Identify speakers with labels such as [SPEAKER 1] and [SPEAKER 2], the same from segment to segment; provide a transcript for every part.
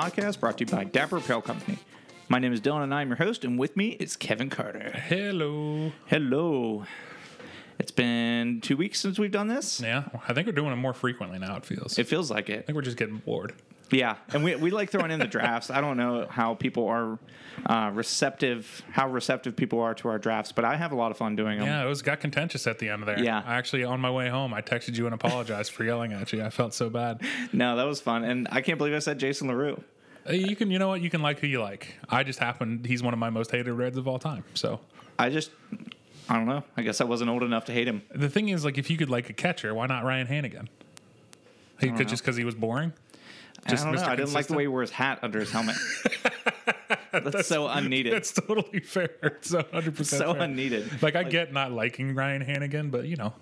[SPEAKER 1] Podcast brought to you by Dapper Apparel Company. My name is Dylan and I'm your host, and with me is Kevin Carter.
[SPEAKER 2] Hello.
[SPEAKER 1] Hello. It's been two weeks since we've done this.
[SPEAKER 2] Yeah, I think we're doing it more frequently now. It feels.
[SPEAKER 1] It feels like it.
[SPEAKER 2] I think we're just getting bored.
[SPEAKER 1] Yeah, and we, we like throwing in the drafts. I don't know how people are uh, receptive, how receptive people are to our drafts, but I have a lot of fun doing them.
[SPEAKER 2] Yeah, it was got contentious at the end there.
[SPEAKER 1] Yeah.
[SPEAKER 2] I actually on my way home, I texted you and apologized for yelling at you. I felt so bad.
[SPEAKER 1] No, that was fun, and I can't believe I said Jason LaRue.
[SPEAKER 2] Uh, You can, you know what? You can like who you like. I just happened. He's one of my most hated Reds of all time. So
[SPEAKER 1] I just, I don't know. I guess I wasn't old enough to hate him.
[SPEAKER 2] the thing is, like, if you could like a catcher, why not Ryan Hanigan? He could just because he was boring. Just
[SPEAKER 1] I don't know.
[SPEAKER 2] Mr.
[SPEAKER 1] I didn't like the way he wore his hat under his helmet. That's, so unneeded.
[SPEAKER 2] That's totally fair. It's one hundred percent
[SPEAKER 1] so unneeded.
[SPEAKER 2] Like I get not liking Ryan Hanigan, but you know,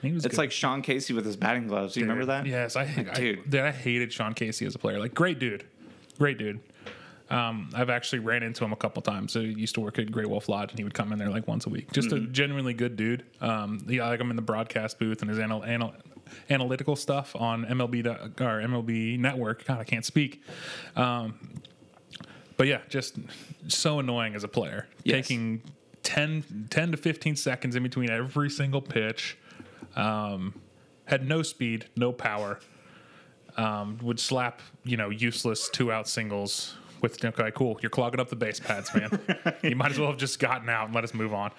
[SPEAKER 2] he was.
[SPEAKER 1] It's
[SPEAKER 2] good.
[SPEAKER 1] like Sean Casey with his batting gloves. Do you remember that?
[SPEAKER 2] Yes, I, I
[SPEAKER 1] Dude.
[SPEAKER 2] dude. I hated Sean Casey as a player. Like great dude, great dude. Um, I've actually ran into him a couple times. So he used to work at Great Wolf Lodge, and he would come in there like once a week. Just
[SPEAKER 1] Mm-hmm.
[SPEAKER 2] a genuinely good dude. Um, yeah, like I'm in the broadcast booth and his anal, anal, analytical stuff on MLB or MLB Network. God, I can't speak. Um, but yeah, just so annoying as a player.
[SPEAKER 1] Yes.
[SPEAKER 2] Taking 10, 10 to 15 seconds in between every single pitch. Um, had no speed, no power. Um, would slap, you know, useless two out singles with, okay, cool. You're clogging up the base pads, man. you might as well have just gotten out and let us move on.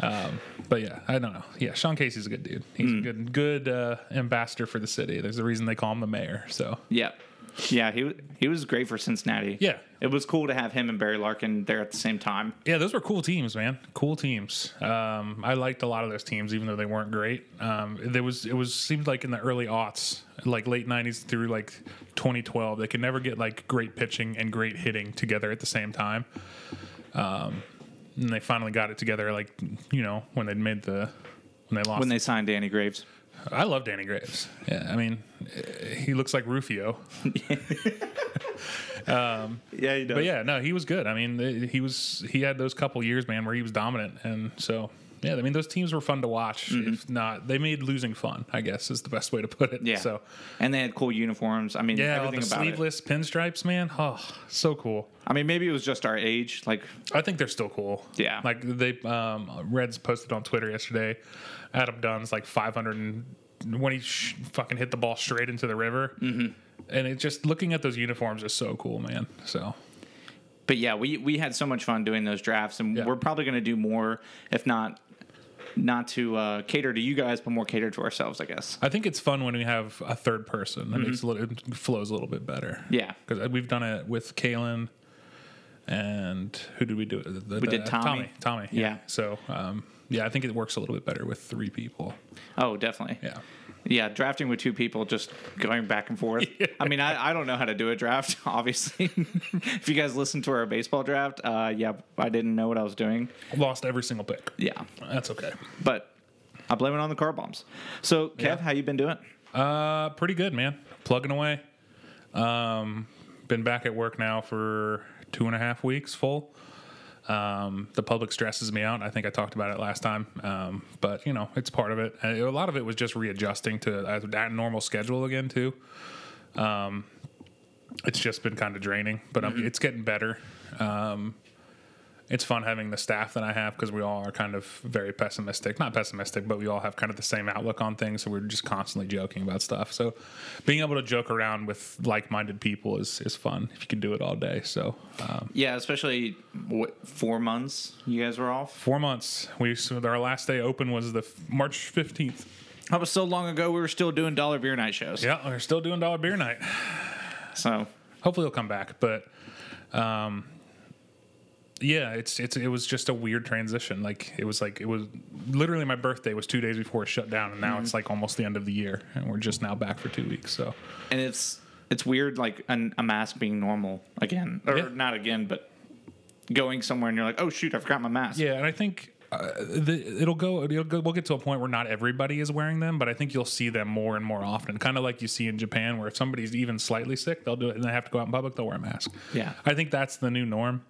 [SPEAKER 2] Um, but yeah, I don't know. Yeah, Sean Casey's a good dude. He's
[SPEAKER 1] Hmm.
[SPEAKER 2] a good, good uh, ambassador for the city. There's a reason they call him the mayor. So
[SPEAKER 1] Yeah. Yeah, he he was great for Cincinnati.
[SPEAKER 2] Yeah.
[SPEAKER 1] It was cool to have him and Barry Larkin there at the same time.
[SPEAKER 2] Yeah, those were cool teams, man. Cool teams. Um, I liked a lot of those teams, even though they weren't great. Um, there was it was seemed like in the early aughts, like late '90s through like 2012, they could never get like great pitching and great hitting together at the same time. Um, and they finally got it together, like you know when they made the when they lost.
[SPEAKER 1] When they signed Danny Graves.
[SPEAKER 2] I love Danny Graves. Yeah, I mean, eh, he looks like Rufio.
[SPEAKER 1] Yeah, he does.
[SPEAKER 2] But yeah, no, he was good. I mean, he was he had those couple years, man, where he was dominant, and so yeah, I mean, those teams were fun to watch. If not, they made losing fun. I guess is the best way to put it.
[SPEAKER 1] Yeah.
[SPEAKER 2] So
[SPEAKER 1] and they had cool uniforms. I mean,
[SPEAKER 2] yeah, all
[SPEAKER 1] everything
[SPEAKER 2] the
[SPEAKER 1] about
[SPEAKER 2] sleeveless pinstripes, man. Oh, so cool.
[SPEAKER 1] I mean, maybe it was just our age. Like,
[SPEAKER 2] I think they're still cool.
[SPEAKER 1] Yeah.
[SPEAKER 2] Like they um, Reds posted on Twitter yesterday. Adam Dunn's like 500 and when he sh- fucking hit the ball straight into the river. Mm-hmm. And it just looking at those uniforms is so cool, man. So
[SPEAKER 1] but yeah, we we had so much fun doing those drafts, and
[SPEAKER 2] Yeah.
[SPEAKER 1] we're probably going to do more, if not not to uh, cater to you guys, but more cater to ourselves, I guess.
[SPEAKER 2] I think it's fun when we have a third person. That makes a little, it flows a little bit better.
[SPEAKER 1] Mm-hmm. Yeah.
[SPEAKER 2] because we've done it with Kalen, and who did we do it? The-
[SPEAKER 1] We
[SPEAKER 2] the-
[SPEAKER 1] did Tommy.
[SPEAKER 2] Tommy. Tommy. Yeah.
[SPEAKER 1] Yeah.
[SPEAKER 2] So um, yeah, I think it works a little bit better with three people.
[SPEAKER 1] Oh, definitely.
[SPEAKER 2] Yeah.
[SPEAKER 1] Yeah, drafting with two people, just going back and forth. I mean, I, I don't know how to do a draft, obviously. if you guys listen to our baseball draft, uh, yeah, I didn't know what I was doing.
[SPEAKER 2] Lost every single pick.
[SPEAKER 1] Yeah,
[SPEAKER 2] That's okay.
[SPEAKER 1] but I blame it on the car bombs. So, Kev,
[SPEAKER 2] Yeah.
[SPEAKER 1] how you been doing?
[SPEAKER 2] Uh, pretty good, man. Plugging away. Um, been back at work now for two and a half weeks full. Um, the public stresses me out. I think I talked about it last time, um, but you know it's part of it. And a lot of it was just readjusting to uh, that normal schedule again too. Um, it's just been kind of draining, but um, it's getting better. Um, it's fun having the staff that I have because we all are kind of very pessimistic. Not pessimistic, but we all have kind of the same outlook on things. So we're just constantly joking about stuff. So being able to joke around with like-minded people is is fun if you can do it all day. So um,
[SPEAKER 1] Yeah, especially what, four months you guys were off.
[SPEAKER 2] four months. We so our last day open was the f- March fifteenth.
[SPEAKER 1] That was so long ago. We were still doing dollar beer night shows.
[SPEAKER 2] Yeah, we're still doing dollar beer night.
[SPEAKER 1] So
[SPEAKER 2] Hopefully, it'll come back, but. Um, yeah, it's it's it was just a weird transition. Like it was like it was literally my birthday was two days before it shut down, and now it's like almost the end of the year, and we're just now back for two weeks. So
[SPEAKER 1] and it's it's weird, like an, a mask being normal again, or
[SPEAKER 2] Yeah.
[SPEAKER 1] not again, but going somewhere and you're like, oh shoot, I forgot my mask.
[SPEAKER 2] yeah, and I think uh, the, it'll go. It'll go. We'll get to a point where not everybody is wearing them, but I think you'll see them more and more often. Kind of like you see in Japan, where if somebody's even slightly sick, they'll do it, and they have to go out in public. They'll wear a mask.
[SPEAKER 1] Yeah.
[SPEAKER 2] I think that's the new norm.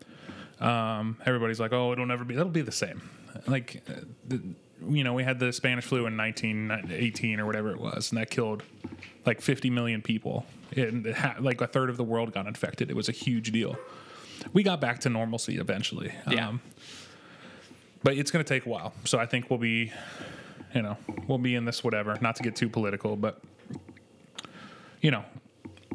[SPEAKER 2] Um, everybody's like, "Oh, it'll never be." That'll be the same. Like, uh, the, you know, we had the Spanish flu in 1918 or whatever it was, and that killed like 50 million people, and ha- like a third of the world got infected. It was a huge deal. We got back to normalcy eventually.
[SPEAKER 1] Yeah.
[SPEAKER 2] Um, but it's going to take a while. So I think we'll be, you know, we'll be in this whatever. Not to get too political, but you know,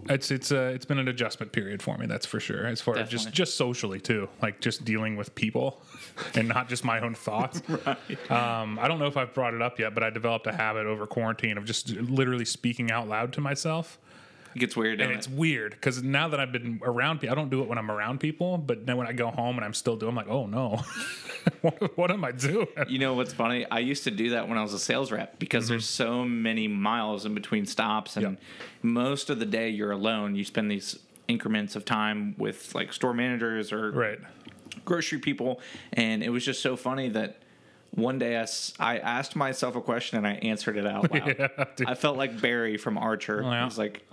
[SPEAKER 2] it's it's uh, it's been an adjustment period for me. That's for sure. As far as just just socially too, like just dealing with people, and not just my own thoughts. um, I don't know if I've brought it up yet, but I developed a habit over quarantine of just literally speaking out loud to myself.
[SPEAKER 1] It gets weird.
[SPEAKER 2] And
[SPEAKER 1] doesn't
[SPEAKER 2] it's
[SPEAKER 1] it?
[SPEAKER 2] weird because now that I've been around people, I don't do it when I'm around people, but then when I go home and I'm still doing, I'm like, oh no, what, what am I doing?
[SPEAKER 1] You know what's funny? I used to do that when I was a sales rep because there's so many miles in between stops, and
[SPEAKER 2] Mm-hmm. Yep.
[SPEAKER 1] most of the day you're alone. You spend these increments of time with like store managers or
[SPEAKER 2] Right.
[SPEAKER 1] grocery people, and it was just so funny that one day I asked myself a question and I answered it out loud.
[SPEAKER 2] Yeah.
[SPEAKER 1] I felt like Barry from Archer.
[SPEAKER 2] yeah.
[SPEAKER 1] I was like,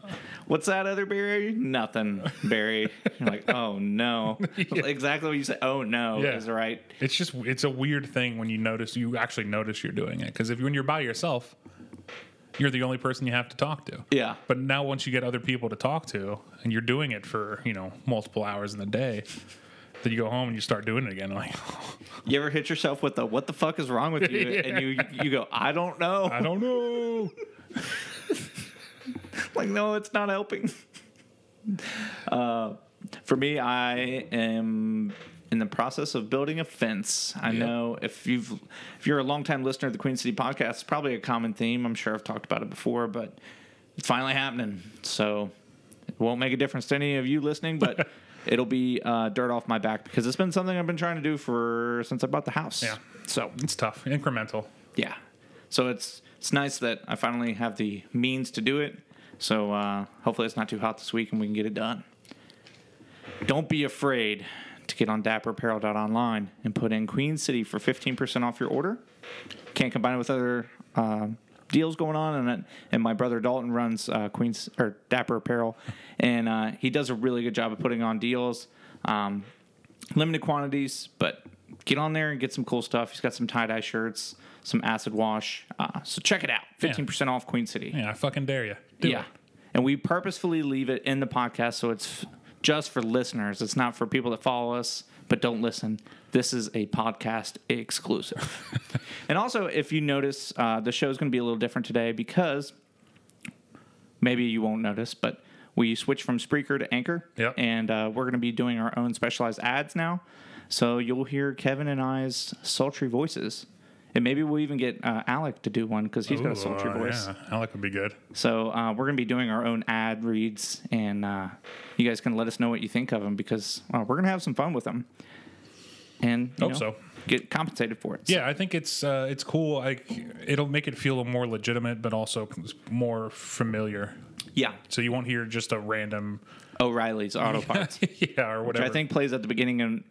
[SPEAKER 1] "What's that other Barry? Nothing, Barry." You're like, "Oh no!" Exactly what you said. "Oh no"
[SPEAKER 2] Yeah.
[SPEAKER 1] is right.
[SPEAKER 2] It's just it's a weird thing when you notice you actually notice you're doing it because if when you're by yourself, you're the only person you have to talk to.
[SPEAKER 1] Yeah.
[SPEAKER 2] But now once you get other people to talk to and you're doing it for you know multiple hours in the day, then you go home and you start doing it again. Like
[SPEAKER 1] You ever hit yourself with the "What the fuck is wrong with you?" and you you go, "I don't know."
[SPEAKER 2] I don't know.
[SPEAKER 1] like, no, it's not helping. Uh, for me, I am in the process of building a fence. I
[SPEAKER 2] Yeah.
[SPEAKER 1] know if you've if you're a longtime listener of the Queen City podcast, it's probably a common theme. I'm sure I've talked about it before, but it's finally happening. So it won't make a difference to any of you listening, but it'll be uh, dirt off my back because it's been something I've been trying to do for since I bought the house.
[SPEAKER 2] Yeah.
[SPEAKER 1] So
[SPEAKER 2] It's tough, incremental.
[SPEAKER 1] yeah. So it's it's nice that I finally have the means to do it. So uh, hopefully it's not too hot this week and we can get it done. Don't be afraid to get on dapperapparel.online and put in Queen City for 15% off your order. Can't combine it with other uh, deals going on. And, and my brother Dalton runs uh, Queen's or Dapper Apparel, and uh, he does a really good job of putting on deals. Um, limited quantities, but get on there and get some cool stuff. He's got some tie dye shirts, some acid wash. Uh, so check it out. 15% off Queen City.
[SPEAKER 2] Yeah, I fucking dare you. Do
[SPEAKER 1] yeah.
[SPEAKER 2] it.
[SPEAKER 1] And we purposefully leave it in the podcast so it's f- just for listeners. It's not for people that follow us but don't listen. This is a podcast exclusive. and also, if you notice, uh, the show is going to be a little different today because maybe you won't notice, but we switched from Spreaker to Anchor.
[SPEAKER 2] Yep.
[SPEAKER 1] And uh, we're going to be doing our own specialized ads now. So you'll hear Kevin and I's sultry voices. And maybe we'll even get uh, Alec to do one because he's got a
[SPEAKER 2] Ooh,
[SPEAKER 1] sultry
[SPEAKER 2] uh,
[SPEAKER 1] voice.
[SPEAKER 2] Yeah, Alec would be good.
[SPEAKER 1] So uh, we're going to be doing our own ad reads, and uh, you guys can let us know what you think of them because uh, we're going to have some fun with them, and you
[SPEAKER 2] Hope
[SPEAKER 1] know,
[SPEAKER 2] so.
[SPEAKER 1] get compensated for it.
[SPEAKER 2] Yeah, I think it's uh, it's cool. I, it'll make it feel more legitimate, but also more familiar.
[SPEAKER 1] yeah.
[SPEAKER 2] So you won't hear just a random,
[SPEAKER 1] O'Reilly's Auto Parts,
[SPEAKER 2] yeah, or whatever.
[SPEAKER 1] I think plays at the beginning and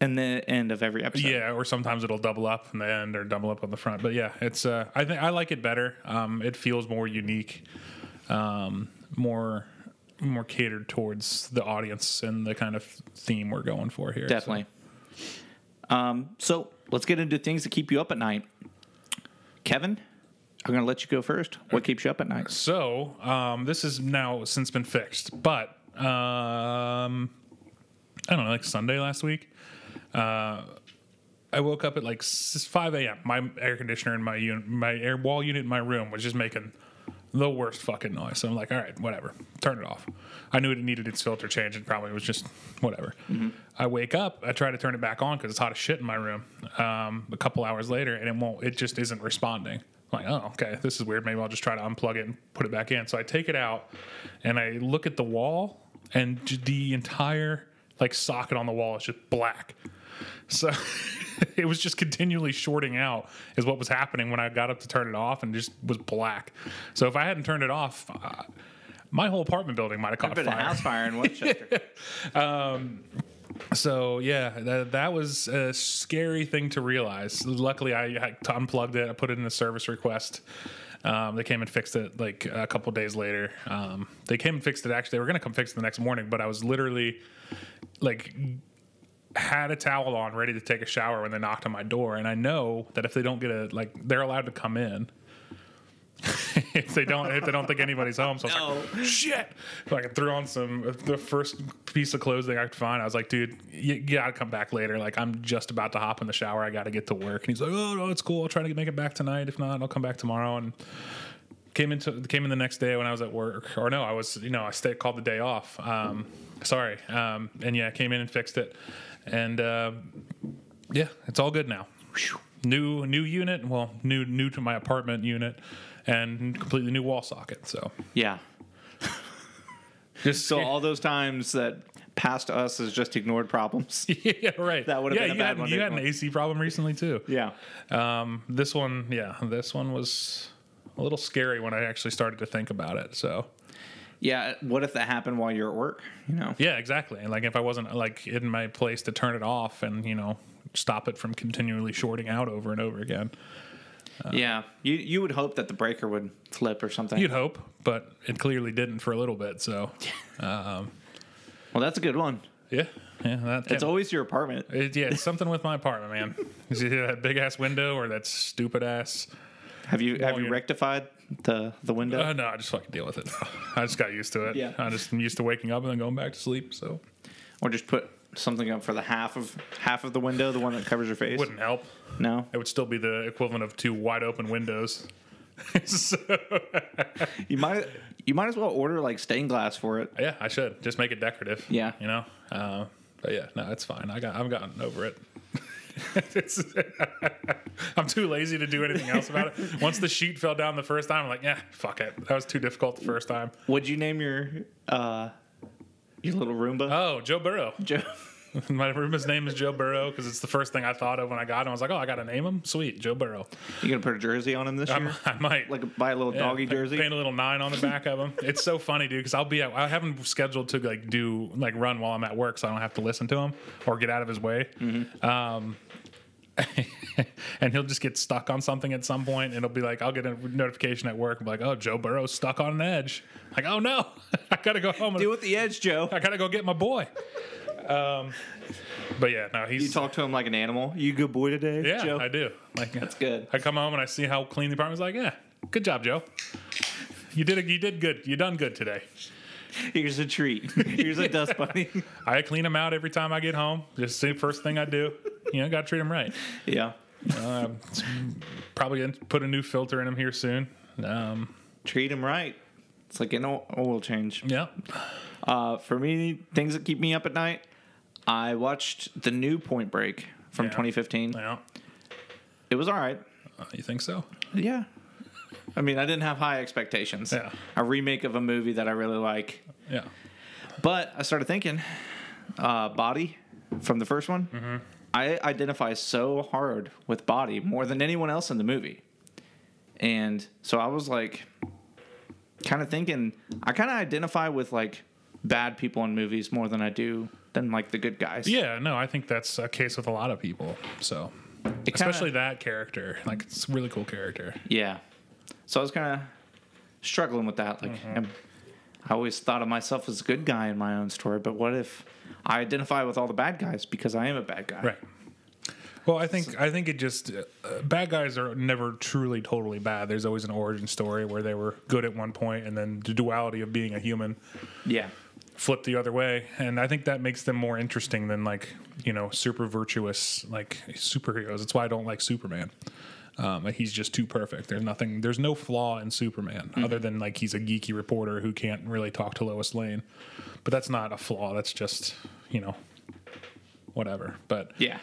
[SPEAKER 1] and the end of every episode.
[SPEAKER 2] Yeah, or sometimes it'll double up in the end or double up on the front. But yeah, it's uh, I think I like it better. Um, it feels more unique, um, more more catered towards the audience and the kind of theme we're going for here.
[SPEAKER 1] definitely. Um, so let's get into things that keep you up at night. Kevin, I'm going to let you go first. What keeps you up at night?
[SPEAKER 2] So um, this has now since been fixed, but um, I don't know, like Sunday last week. Uh, I woke up at like 5 a.m. My air conditioner in my unit, my air wall unit in my room was just making the worst fucking noise. So I'm like, all right, whatever, turn it off. I knew it needed its filter change, and probably was just whatever. I wake up, I try to turn it back on because it's hot as shit in my room. Um, a couple hours later, and it won't. It just isn't responding. I'm like, oh, okay, this is weird. Maybe I'll just try to unplug it and put it back in. So I take it out, and I look at the wall, and the entire like socket on the wall is just black. So it was just continually shorting out, is what was happening when I got up to turn it off, and just was black. So if I hadn't turned it off, uh, my whole apartment building might have caught
[SPEAKER 1] Been a
[SPEAKER 2] fire.
[SPEAKER 1] house fire in Westchester.
[SPEAKER 2] So yeah, that, that was a scary thing to realize. Luckily, I t- unplugged it. I put it in a service request. Um, they came and fixed it like a couple days later. Um, they came and fixed it. Actually, they were going to come fix it the next morning, but I was literally like had a towel on, ready to take a shower when they knocked on my door. And I know that if they don't get a like, they're allowed to come in. if they don't if they don't think anybody's home. So I was like, shit. So I threw on some the first piece of clothing I could find. I was like, dude, you, you gotta come back later. Like I'm just about to hop in the shower. I gotta get to work. And he's like, oh no, it's cool. I'll try to make it back tonight. If not, I'll come back tomorrow. And came into came in the next day when I was at work, or no, I was you know I stayed called the day off. Um, sorry, um, and yeah, came in and fixed it, and uh, yeah, it's all good now. New new unit, well, new new to my apartment unit, and completely new wall socket. So
[SPEAKER 1] Yeah.
[SPEAKER 2] just
[SPEAKER 1] So all those times that past us is just ignored problems.
[SPEAKER 2] yeah, right.
[SPEAKER 1] That would've
[SPEAKER 2] yeah,
[SPEAKER 1] been a
[SPEAKER 2] you
[SPEAKER 1] bad
[SPEAKER 2] had,
[SPEAKER 1] one,
[SPEAKER 2] You had
[SPEAKER 1] didn't
[SPEAKER 2] an? AC problem recently too.
[SPEAKER 1] Yeah.
[SPEAKER 2] Um, this one, yeah, this one was a little scary when I actually started to think about it. So
[SPEAKER 1] Yeah. What if that happened while you're at work? You know?
[SPEAKER 2] Yeah, exactly. And like if I wasn't like in my place to turn it off and you know stop it from continually shorting out over and over again, uh,
[SPEAKER 1] yeah. You you would hope that the breaker would flip or something.
[SPEAKER 2] you'd hope, but it clearly didn't for a little bit. So um,
[SPEAKER 1] well, that's a good one.
[SPEAKER 2] yeah, yeah, that
[SPEAKER 1] It's always your apartment.
[SPEAKER 2] it, yeah, it's something with my apartment, man. Is it that big ass window or that stupid ass?
[SPEAKER 1] Have you have you rectified the the window?
[SPEAKER 2] Uh, no, I just fucking deal with it. I just got used to it.
[SPEAKER 1] Yeah.
[SPEAKER 2] I just am used to waking up and then going back to sleep. So
[SPEAKER 1] or just put something up for the half of half of the window, the one that covers your face?
[SPEAKER 2] wouldn't help.
[SPEAKER 1] No.
[SPEAKER 2] It would still be the equivalent of two wide open windows. so,
[SPEAKER 1] You might you might as well order like stained glass for it.
[SPEAKER 2] Yeah, I should just make it decorative.
[SPEAKER 1] Yeah.
[SPEAKER 2] you know. Uh, but yeah, no, it's fine. I got, I've gotten over it. I'm too lazy to do anything else about it. Once the sheet fell down the first time, I'm like, yeah, fuck it. That was too difficult the first time.
[SPEAKER 1] What'd you name your uh your little Roomba?
[SPEAKER 2] Oh, Joe Burrow.
[SPEAKER 1] Joe.
[SPEAKER 2] My Roomba's name is Joe Burrow because it's the first thing I thought of when I got him. I was like, oh, I got to name him. Sweet, Joe Burrow.
[SPEAKER 1] You gonna put a jersey on him this
[SPEAKER 2] I,
[SPEAKER 1] year?
[SPEAKER 2] I might.
[SPEAKER 1] Like buy a little
[SPEAKER 2] Yeah,
[SPEAKER 1] doggy jersey?
[SPEAKER 2] Paint a little nine on the back of him. It's so funny, dude. Because I'll be at, I have him scheduled to like do like run while I'm at work, so I don't have to listen to him or get out of his way.
[SPEAKER 1] Mm-hmm.
[SPEAKER 2] Um, and he'll just get stuck on something at some point, and it'll be like, I'll get a notification at work, and be like, oh, Joe Burrow's stuck on an edge. Like, oh no, I gotta go home. And,
[SPEAKER 1] Deal with the edge, Joe.
[SPEAKER 2] I gotta go get my boy. Um, but yeah, no, he's
[SPEAKER 1] You talk to him like an animal. You good boy today,
[SPEAKER 2] yeah,
[SPEAKER 1] Joe?
[SPEAKER 2] I do. Like
[SPEAKER 1] That's good.
[SPEAKER 2] I come home and I see how clean the apartment's. Like, yeah, good job, Joe. You did a, you did good. You done good today.
[SPEAKER 1] Here's a treat. Here's a dust bunny.
[SPEAKER 2] I clean them out every time I get home. Just the first thing I do. You know, got to treat them right.
[SPEAKER 1] yeah.
[SPEAKER 2] Um, probably gonna put a new filter in them here soon. Um,
[SPEAKER 1] Treat him right. It's like an oil oil change.
[SPEAKER 2] yeah,
[SPEAKER 1] Uh, for me, things that keep me up at night, I watched the new Point Break from
[SPEAKER 2] Yeah.
[SPEAKER 1] 2015.
[SPEAKER 2] yeah.
[SPEAKER 1] It was all right.
[SPEAKER 2] Uh, you think so?
[SPEAKER 1] Yeah. I mean, I didn't have high expectations.
[SPEAKER 2] Yeah.
[SPEAKER 1] A remake of a movie that I really like.
[SPEAKER 2] Yeah,
[SPEAKER 1] But I started thinking, uh, Bodhi from the first one.
[SPEAKER 2] Mm-hmm.
[SPEAKER 1] I identify so hard with Bodhi more than anyone else in the movie. And so I was like, kind of thinking, I kind of identify with like bad people in movies more than I do than like the good guys.
[SPEAKER 2] yeah. No, I think that's a case with a lot of people. So,
[SPEAKER 1] It kinda-
[SPEAKER 2] especially that character. Like, it's a really cool character.
[SPEAKER 1] Yeah. So I was kind of struggling with that. Like,
[SPEAKER 2] Mm-hmm.
[SPEAKER 1] I always thought of myself as a good guy in my own story, but what if I identify with all the bad guys because I am a bad guy?
[SPEAKER 2] Right. Well, I think I think it just uh, bad guys are never truly totally bad. There's always an origin story where they were good at one point, and then the duality of being a human
[SPEAKER 1] Yeah.
[SPEAKER 2] Flipped the other way. And I think that makes them more interesting than like you know super virtuous like superheroes. That's why I don't like Superman. Um, like, he's just too perfect. There's nothing. There's no flaw in Superman other than like he's a geeky reporter who can't really talk to Lois Lane. But that's not a flaw. That's just you know whatever. But
[SPEAKER 1] Yeah.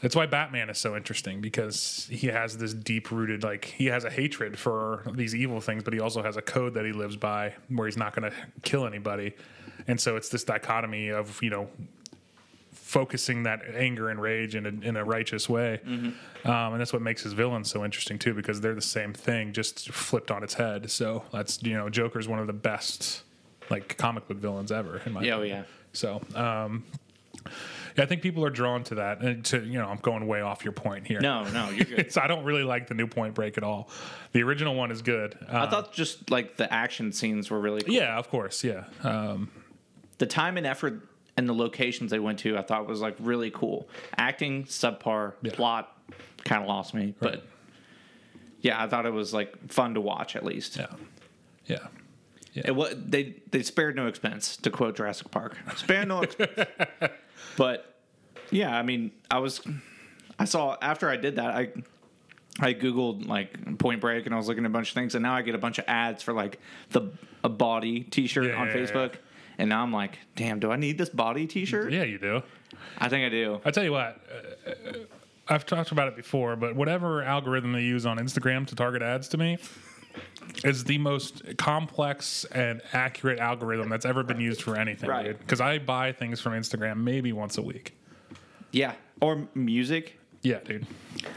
[SPEAKER 2] that's why Batman is so interesting because he has this deep rooted, like, he has a hatred for these evil things, but he also has a code that he lives by where he's not going to kill anybody. And so it's this dichotomy of, you know, focusing that anger and rage in a, in a righteous way. Um, and that's what makes his villains so interesting, too, because they're the same thing, just flipped on its head. So that's, you know, Joker's one of the best, like, comic book villains ever, in my
[SPEAKER 1] Yeah, oh,
[SPEAKER 2] opinion.
[SPEAKER 1] yeah.
[SPEAKER 2] So, um, yeah, I think people are drawn to that. And to you know, I'm going way off your point here.
[SPEAKER 1] No, no, you're good.
[SPEAKER 2] so I don't really like the new Point Break at all. The original one is good. Uh,
[SPEAKER 1] I thought just like the action scenes were really cool.
[SPEAKER 2] yeah, of course, yeah, um,
[SPEAKER 1] The time and effort and the locations they went to, I thought was like really cool. Acting, subpar,
[SPEAKER 2] Yeah.
[SPEAKER 1] plot kind of lost me, but yeah, I thought it was like fun to watch at least.
[SPEAKER 2] yeah. Yeah.
[SPEAKER 1] It wa they they spared no expense to quote Jurassic Park. Spare no expense. but yeah, I mean, I was I saw after I did that, I I googled like Point Break and I was looking at a bunch of things, and now I get a bunch of ads for like the a Bodhi T-shirt
[SPEAKER 2] Yeah,
[SPEAKER 1] on
[SPEAKER 2] yeah, yeah.
[SPEAKER 1] Facebook, and now I'm like, damn, do I need this Bodhi T-shirt?
[SPEAKER 2] Yeah, you do.
[SPEAKER 1] I think I do.
[SPEAKER 2] I tell you what, uh, I've talked about it before, but whatever algorithm they use on Instagram to target ads to me is the most complex and accurate algorithm that's ever been used for anything,
[SPEAKER 1] Right.
[SPEAKER 2] dude. Because I buy things from Instagram maybe once a week.
[SPEAKER 1] Yeah, or music.
[SPEAKER 2] Yeah, dude.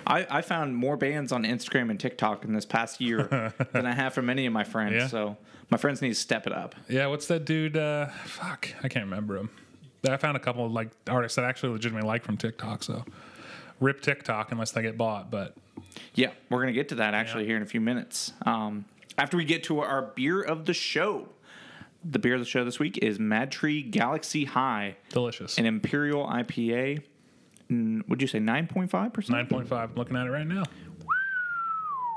[SPEAKER 1] I, I found more bands on Instagram and TikTok in this past year than I have from any of my friends.
[SPEAKER 2] Yeah.
[SPEAKER 1] So my friends need to step it up.
[SPEAKER 2] Yeah, what's that dude? Uh, fuck, I can't remember him. I found a couple of like artists that I actually legitimately like from TikTok. So rip TikTok unless they get bought. But
[SPEAKER 1] Yeah, we're gonna get to that actually
[SPEAKER 2] Yeah.
[SPEAKER 1] here in a few minutes. Um, after we get to our beer of the show, the beer of the show this week is Mad Tree Galaxy High,
[SPEAKER 2] delicious.
[SPEAKER 1] an Imperial IPA. Would you say nine point five percent?
[SPEAKER 2] Nine point five. Looking at it right now.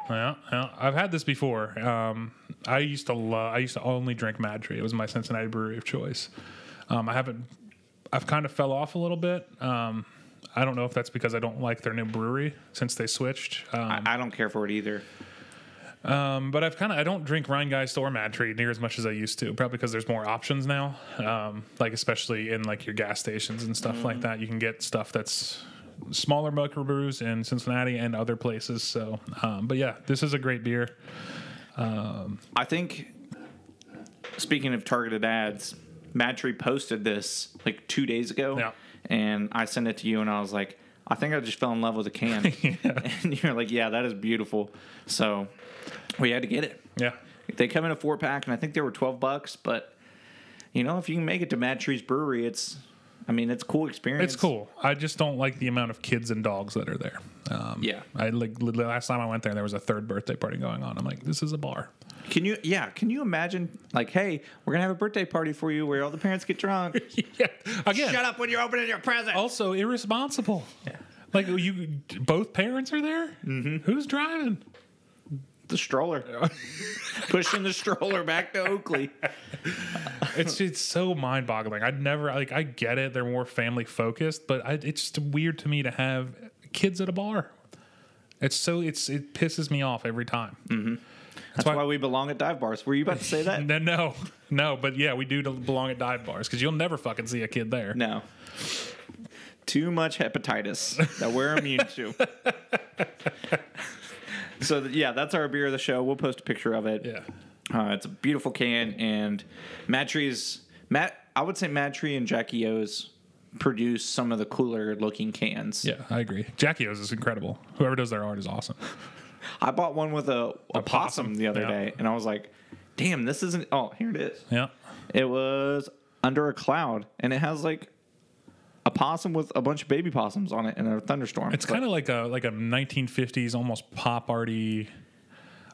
[SPEAKER 2] Yeah, yeah, I've had this before. Um, I used to love. I used to only drink Mad Tree. It was my Cincinnati brewery of choice. Um, I haven't. I've kind of fell off a little bit. Um, I don't know if that's because I don't like their new brewery since they switched. Um,
[SPEAKER 1] I, I don't care for it either.
[SPEAKER 2] but I've kind of I don't drink Rhinegeist or Mad Tree near as much as I used to, probably because there's more options now. Um, like especially in like your gas stations and stuff like that, you can get stuff that's smaller microbrews in Cincinnati and other places. So, um, but yeah, this is a great beer.
[SPEAKER 1] I think. Speaking of targeted ads, Madtree posted this like two days ago,
[SPEAKER 2] Yeah.
[SPEAKER 1] and I sent it to you, and I was like, I think I just fell in love with the can, and you're like, yeah, that is beautiful. So we had to get it.
[SPEAKER 2] Yeah,
[SPEAKER 1] They come in a four pack, and I think they were twelve bucks. But you know, if you can make it to Mad Tree's Brewery, it's, I mean, it's a cool experience.
[SPEAKER 2] it's cool. I just don't like the amount of kids and dogs that are there. Um,
[SPEAKER 1] Yeah.
[SPEAKER 2] I like the last time I went there, there was a third birthday party going on. I'm like, this is a bar.
[SPEAKER 1] Can you? Yeah. Can you imagine? Like, hey, we're gonna have a birthday party for you where all the parents get drunk.
[SPEAKER 2] yeah, again,
[SPEAKER 1] Shut up when you're opening your present.
[SPEAKER 2] also irresponsible. Yeah. Like you, both parents are there. Mm-hmm. Who's driving?
[SPEAKER 1] The stroller. Pushing the stroller back to Oakley.
[SPEAKER 2] It's it's so mind boggling. I'd never like. I get it. They're more family focused, but I, it's just weird to me to have kids at a bar. It's so it's it pisses me off every time. Mm-hmm.
[SPEAKER 1] That's why, we belong at dive bars. Were you about to say that?
[SPEAKER 2] No, no, no. But yeah, we do belong at dive bars because you'll never fucking see a kid there.
[SPEAKER 1] no. Too much hepatitis that we're immune to. So th- yeah, that's our beer of the show. We'll post a picture of it.
[SPEAKER 2] Yeah,
[SPEAKER 1] Uh, it's a beautiful can, and Mad Tree's Matt. I would say Mad Tree and Jackie O's produce some of the cooler looking cans.
[SPEAKER 2] yeah, I agree. Jackie O's is incredible. Whoever does their art is awesome.
[SPEAKER 1] I bought one with a, a, possum,
[SPEAKER 2] possum,
[SPEAKER 1] the other
[SPEAKER 2] yeah.
[SPEAKER 1] day, and I was like, "Damn, this isn't." Oh, here it is.
[SPEAKER 2] Yeah,
[SPEAKER 1] It was under a cloud, and it has like a possum with a bunch of baby possums on it in a thunderstorm.
[SPEAKER 2] it's kind of like a like a 1950s almost pop arty.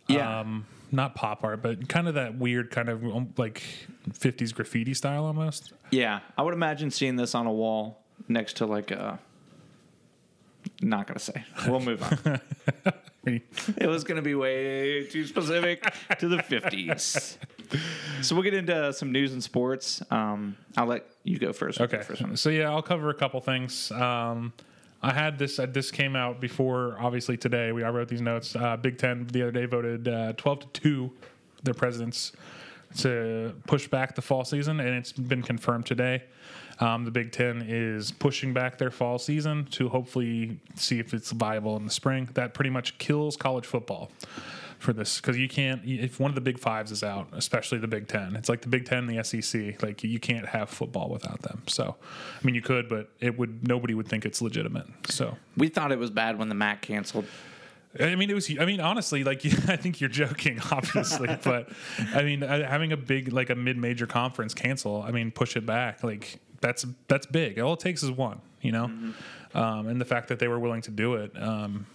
[SPEAKER 1] yeah,
[SPEAKER 2] Um, not pop art, but kind of that weird kind of um, like 50s graffiti style almost.
[SPEAKER 1] yeah. I would imagine seeing this on a wall next to like a. Not gonna say. We'll move on. It was going to be way too specific to the 50s. So we'll get into some news and sports. Um, I'll let you go first.
[SPEAKER 2] Okay.
[SPEAKER 1] First one.
[SPEAKER 2] So yeah, I'll cover a couple things. Um, I had this. Uh, this came out before, obviously today. We I wrote these notes. Uh, Big Ten the other day voted uh, twelve to two, their presidents to push back the fall season, and it's been confirmed today. Um, the Big Ten is pushing back their fall season to hopefully see if it's viable in the spring. That pretty much kills college football for this because you can't if one of the big fives is out especially the big ten it's like the big ten and the sec like you can't have football without them so i mean you could but it would nobody would think it's legitimate so
[SPEAKER 1] We thought it was bad when the MAC canceled.
[SPEAKER 2] I mean, it was. I mean, honestly, like I think you're joking, obviously, but I mean, uh, having a big like a mid-major conference cancel, I mean, push it back, like that's that's big. All it takes is one, you know, um, and the fact that they were willing to do it, um,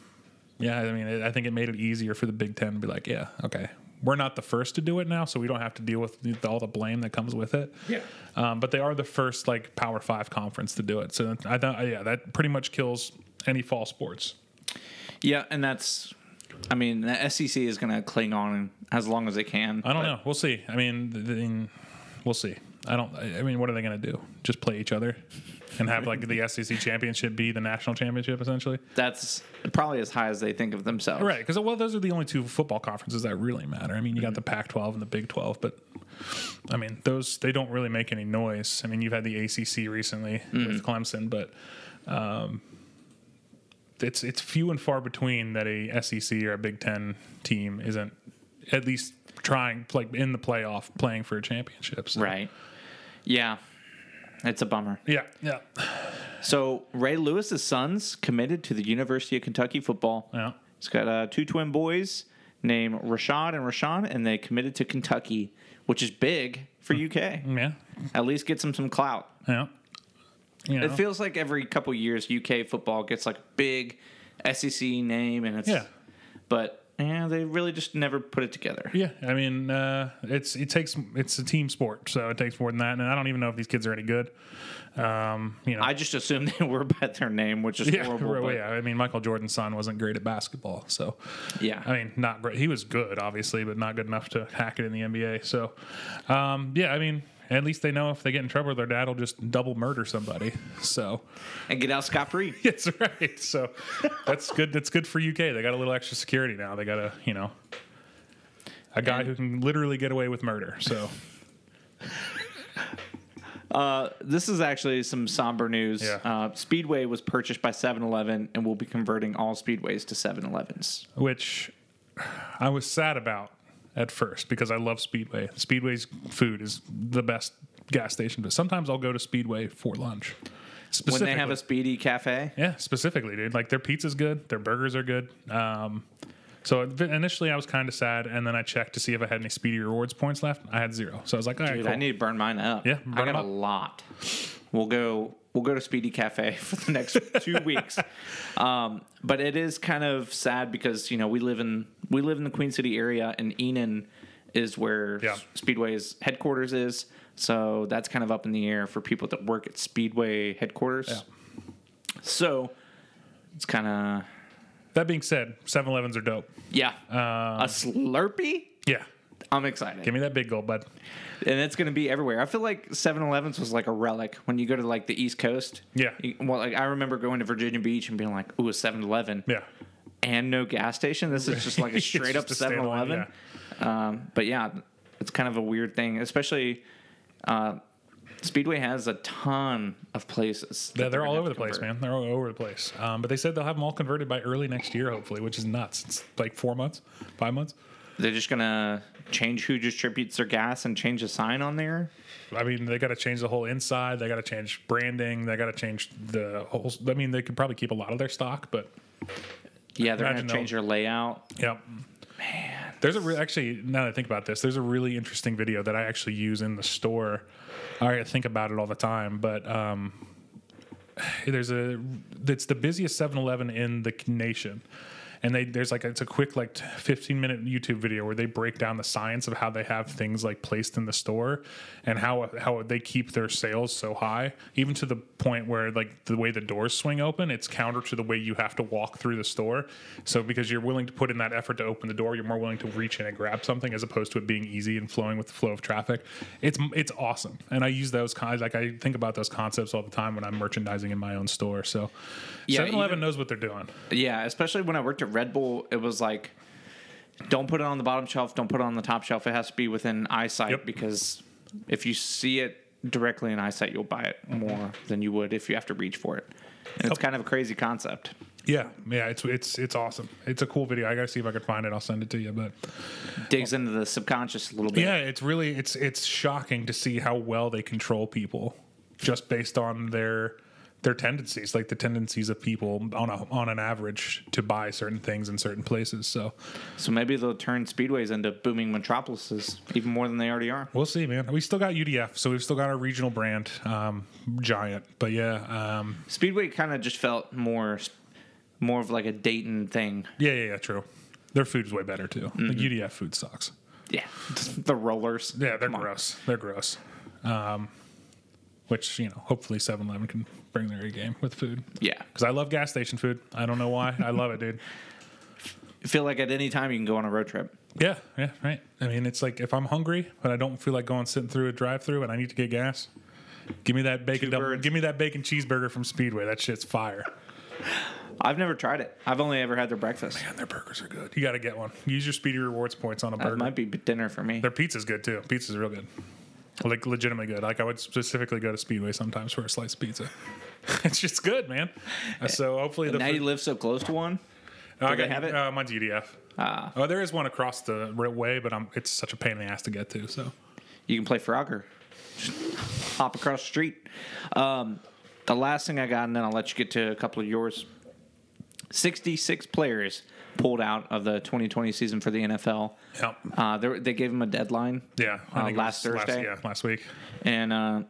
[SPEAKER 2] yeah, I mean, it, I think it made it easier for the Big Ten to be like, yeah, okay, we're not the first to do it now, so we don't have to deal with the, all the blame that comes with it.
[SPEAKER 1] Yeah.
[SPEAKER 2] um, but they are the first like Power Five conference to do it, so I thought, yeah, that pretty much kills any fall sports.
[SPEAKER 1] Yeah, and that's I mean, the SEC is going to cling on as long as they can.
[SPEAKER 2] I don't
[SPEAKER 1] but
[SPEAKER 2] know. We'll see. I mean, th- th- we'll see. I don't. I I mean, what are they going to do? Just play each other and have like the SEC championship be the national championship essentially?
[SPEAKER 1] That's probably as high as they think of themselves.
[SPEAKER 2] Right. Because well, those are the only two football conferences that really matter. I mean, you got the Pac-12 and the Big 12, but I mean, those they don't really make any noise. I mean, you've had the ACC recently with Clemson, but um, it's it's few and far between that a SEC or a Big Ten team isn't at least trying like in the playoff playing for a championship. So,
[SPEAKER 1] Right. Yeah. It's a bummer.
[SPEAKER 2] Yeah. Yeah.
[SPEAKER 1] So Ray Lewis's sons committed to the University of Kentucky football.
[SPEAKER 2] Yeah.
[SPEAKER 1] He's got uh, two twin boys named Rashad and Rashawn, and they committed to Kentucky, which is big for UK.
[SPEAKER 2] Yeah.
[SPEAKER 1] At least gets them some clout.
[SPEAKER 2] Yeah. You know.
[SPEAKER 1] It feels like every couple years UK football gets like a big SEC name, and it's
[SPEAKER 2] Yeah.
[SPEAKER 1] But yeah, they really just never put it together.
[SPEAKER 2] Yeah, I mean, uh, it's it takes it's a team sport, so it takes more than that. And I don't even know if these kids are any good. Um, you know,
[SPEAKER 1] I just assumed they were by their name, which is
[SPEAKER 2] yeah,
[SPEAKER 1] horrible. but-
[SPEAKER 2] yeah. I mean, Michael Jordan's son wasn't great at basketball, so
[SPEAKER 1] yeah.
[SPEAKER 2] I mean, not great. He was good, obviously, but not good enough to hack it in the NBA. So, um, yeah, I mean, at least they know if they get in trouble, their dad will just double murder somebody. So,
[SPEAKER 1] and get out scot free.
[SPEAKER 2] that's right. So, that's good. That's good for UK. They got a little extra security now. They got a, you know, a guy
[SPEAKER 1] And-
[SPEAKER 2] who can literally get away with murder. So,
[SPEAKER 1] This is actually some somber news.
[SPEAKER 2] Yeah.
[SPEAKER 1] Uh, Speedway was purchased by 7 Eleven and will be converting all Speedways to 7 Elevens.
[SPEAKER 2] which I was sad about at first because I love Speedway. Speedway's food is the best gas station, but sometimes I'll go to Speedway for lunch.
[SPEAKER 1] When they have a Speedy Cafe,
[SPEAKER 2] yeah, specifically, dude. Like their pizza's good, their burgers are good. Um, so initially I was kind of sad, and then I checked to see if I had any Speedy Rewards points left. I had zero, so I was like, all right,
[SPEAKER 1] dude,
[SPEAKER 2] cool.
[SPEAKER 1] I need to burn mine up.
[SPEAKER 2] Yeah,
[SPEAKER 1] I got a lot. We'll go. We'll go to Speedy Cafe for the next two weeks. Um, but it is kind of sad because you know we live in we live in the Queen City area, and Enon is where
[SPEAKER 2] Yeah.
[SPEAKER 1] Speedway's headquarters is. So that's kind of up in the air for people that work at Speedway headquarters.
[SPEAKER 2] Yeah.
[SPEAKER 1] So it's kind of
[SPEAKER 2] that being said, 7-Elevens are dope.
[SPEAKER 1] yeah.
[SPEAKER 2] Um,
[SPEAKER 1] a Slurpee.
[SPEAKER 2] Yeah,
[SPEAKER 1] I'm excited.
[SPEAKER 2] give me that big gold, bud.
[SPEAKER 1] and it's going to be everywhere. I feel like 7-Elevens was like a relic when you go to like the East Coast.
[SPEAKER 2] Yeah.
[SPEAKER 1] You- well, like I remember going to Virginia Beach and being like, "Ooh, a 7-Eleven
[SPEAKER 2] Yeah,
[SPEAKER 1] and no gas station. This is just like a straight up
[SPEAKER 2] just a standalone,
[SPEAKER 1] 7-Eleven." Um, but yeah, it's kind of a weird thing, especially. Uh, Speedway has a ton of places.
[SPEAKER 2] Yeah, they're all over the place, man. They're all over the place. Um, but they said they'll have them all converted by early next year, hopefully, which is nuts. It's like four months, five months.
[SPEAKER 1] They're just gonna change who distributes their gas and change the sign on there.
[SPEAKER 2] I mean, they got to change the whole inside. They got to change branding. They got to change the whole. I mean, they could probably keep a lot of their stock, but
[SPEAKER 1] Yeah, they're gonna change their layout.
[SPEAKER 2] Yep. Man. There's a re- actually now that I think about this, there's a really interesting video that I actually use in the store. I think about it all the time, but um, there's a it's the busiest 7-Eleven in the nation. And they there's like it's a quick like 15 minute YouTube video where they break down the science of how they have things like placed in the store and how how they keep their sales so high, even to the point where like the way the doors swing open, it's counter to the way you have to walk through the store. So because you're willing to put in that effort to open the door, you're more willing to reach in and grab something as opposed to it being easy and flowing with the flow of traffic. It's it's awesome, and I use those kinds like I think about those concepts all the time when I'm merchandising in my own store. So
[SPEAKER 1] Yeah,
[SPEAKER 2] 7-Eleven
[SPEAKER 1] even-
[SPEAKER 2] knows what they're doing.
[SPEAKER 1] Yeah, especially when I worked at Red Bull, it was like, don't put it on the bottom shelf, don't put it on the top shelf. It has to be within eyesight
[SPEAKER 2] Yep.
[SPEAKER 1] because if you see it directly in eyesight, you'll buy it more than you would if you have to reach for it. And it's kind of a crazy concept.
[SPEAKER 2] Yeah, yeah, it's it's it's awesome. It's a cool video. I gotta see if I can find it. I'll send it to you. But
[SPEAKER 1] Digs into the subconscious a little bit.
[SPEAKER 2] yeah, it's really it's it's shocking to see how well they control people just based on their their tendencies, like the tendencies of people on a on an average to buy certain things in certain places. So
[SPEAKER 1] So maybe they'll turn speedways into booming metropolises even more than they already are.
[SPEAKER 2] we'll see, man. We still got UDF, so we've still got our regional brand, um, Giant. But yeah, um,
[SPEAKER 1] Speedway kind of just felt more, more of like a Dayton thing.
[SPEAKER 2] yeah, yeah, yeah, true. Their food's way better too. The UDF food sucks.
[SPEAKER 1] Yeah, the rollers.
[SPEAKER 2] Yeah, they're
[SPEAKER 1] Come on.
[SPEAKER 2] gross. They're gross. Um, which you know, hopefully 7-Eleven can bring their A game with food.
[SPEAKER 1] Yeah,
[SPEAKER 2] Because I love gas station food. I don't know why. I love it, dude.
[SPEAKER 1] feel like at any time you can go on a road trip.
[SPEAKER 2] Yeah, yeah, right. I mean, it's like if I'm hungry but I don't feel like going sitting through a drive-through and I need to get gas, give me that bacon double, give me that bacon cheeseburger from Speedway. That shit's fire.
[SPEAKER 1] I've never tried it. I've only ever had their breakfast.
[SPEAKER 2] Man, their burgers are good. You got to get one. Use your Speedy Rewards points on a
[SPEAKER 1] That
[SPEAKER 2] burger.
[SPEAKER 1] might be dinner for me.
[SPEAKER 2] Their pizza's good too. Pizza's real good. Like legitimately good. Like I would specifically go to Speedway sometimes for a slice of pizza. it's just good, man. Uh, So hopefully the
[SPEAKER 1] now
[SPEAKER 2] food-
[SPEAKER 1] you live so close to one.
[SPEAKER 2] Oh, I got
[SPEAKER 1] have it?
[SPEAKER 2] Uh, mine's UDF.
[SPEAKER 1] Ah.
[SPEAKER 2] Oh, there is one across the way, but I'm, it's such a pain in the ass to get to. So
[SPEAKER 1] You can play Frogger. Just hop across the street. Um, the last thing I got, and then I'll let you get to a couple of yours. 66 players pulled out of the 2020 season for the NFL.
[SPEAKER 2] Yep.
[SPEAKER 1] Uh, they, they gave them a deadline.
[SPEAKER 2] yeah,
[SPEAKER 1] Uh, last Thursday?
[SPEAKER 2] yeah, last week.
[SPEAKER 1] And uh,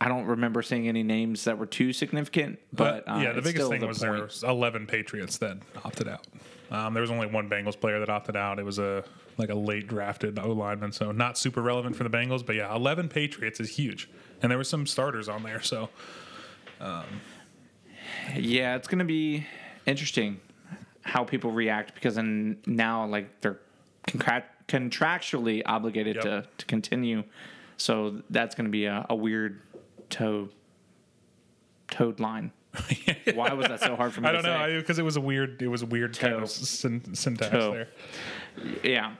[SPEAKER 1] I don't remember seeing any names that were too significant. But,
[SPEAKER 2] But
[SPEAKER 1] uh,
[SPEAKER 2] yeah, the biggest thing
[SPEAKER 1] the
[SPEAKER 2] was there
[SPEAKER 1] point.
[SPEAKER 2] was 11 Patriots that opted out. Um, there was only one Bengals player that opted out. It was a like a late drafted O lineman, so not super relevant for the Bengals. But yeah, 11 Patriots is huge, and there were some starters on there. So
[SPEAKER 1] Yeah, it's going to be interesting how people react because then now like they're contractually obligated
[SPEAKER 2] Yep.
[SPEAKER 1] to to continue. So that's going to be a, a weird toe toad line. Why was that so hard for me to say?
[SPEAKER 2] I don't know because it was a weird it was a weird kind of syn- syntax
[SPEAKER 1] Toe.
[SPEAKER 2] there.
[SPEAKER 1] yeah.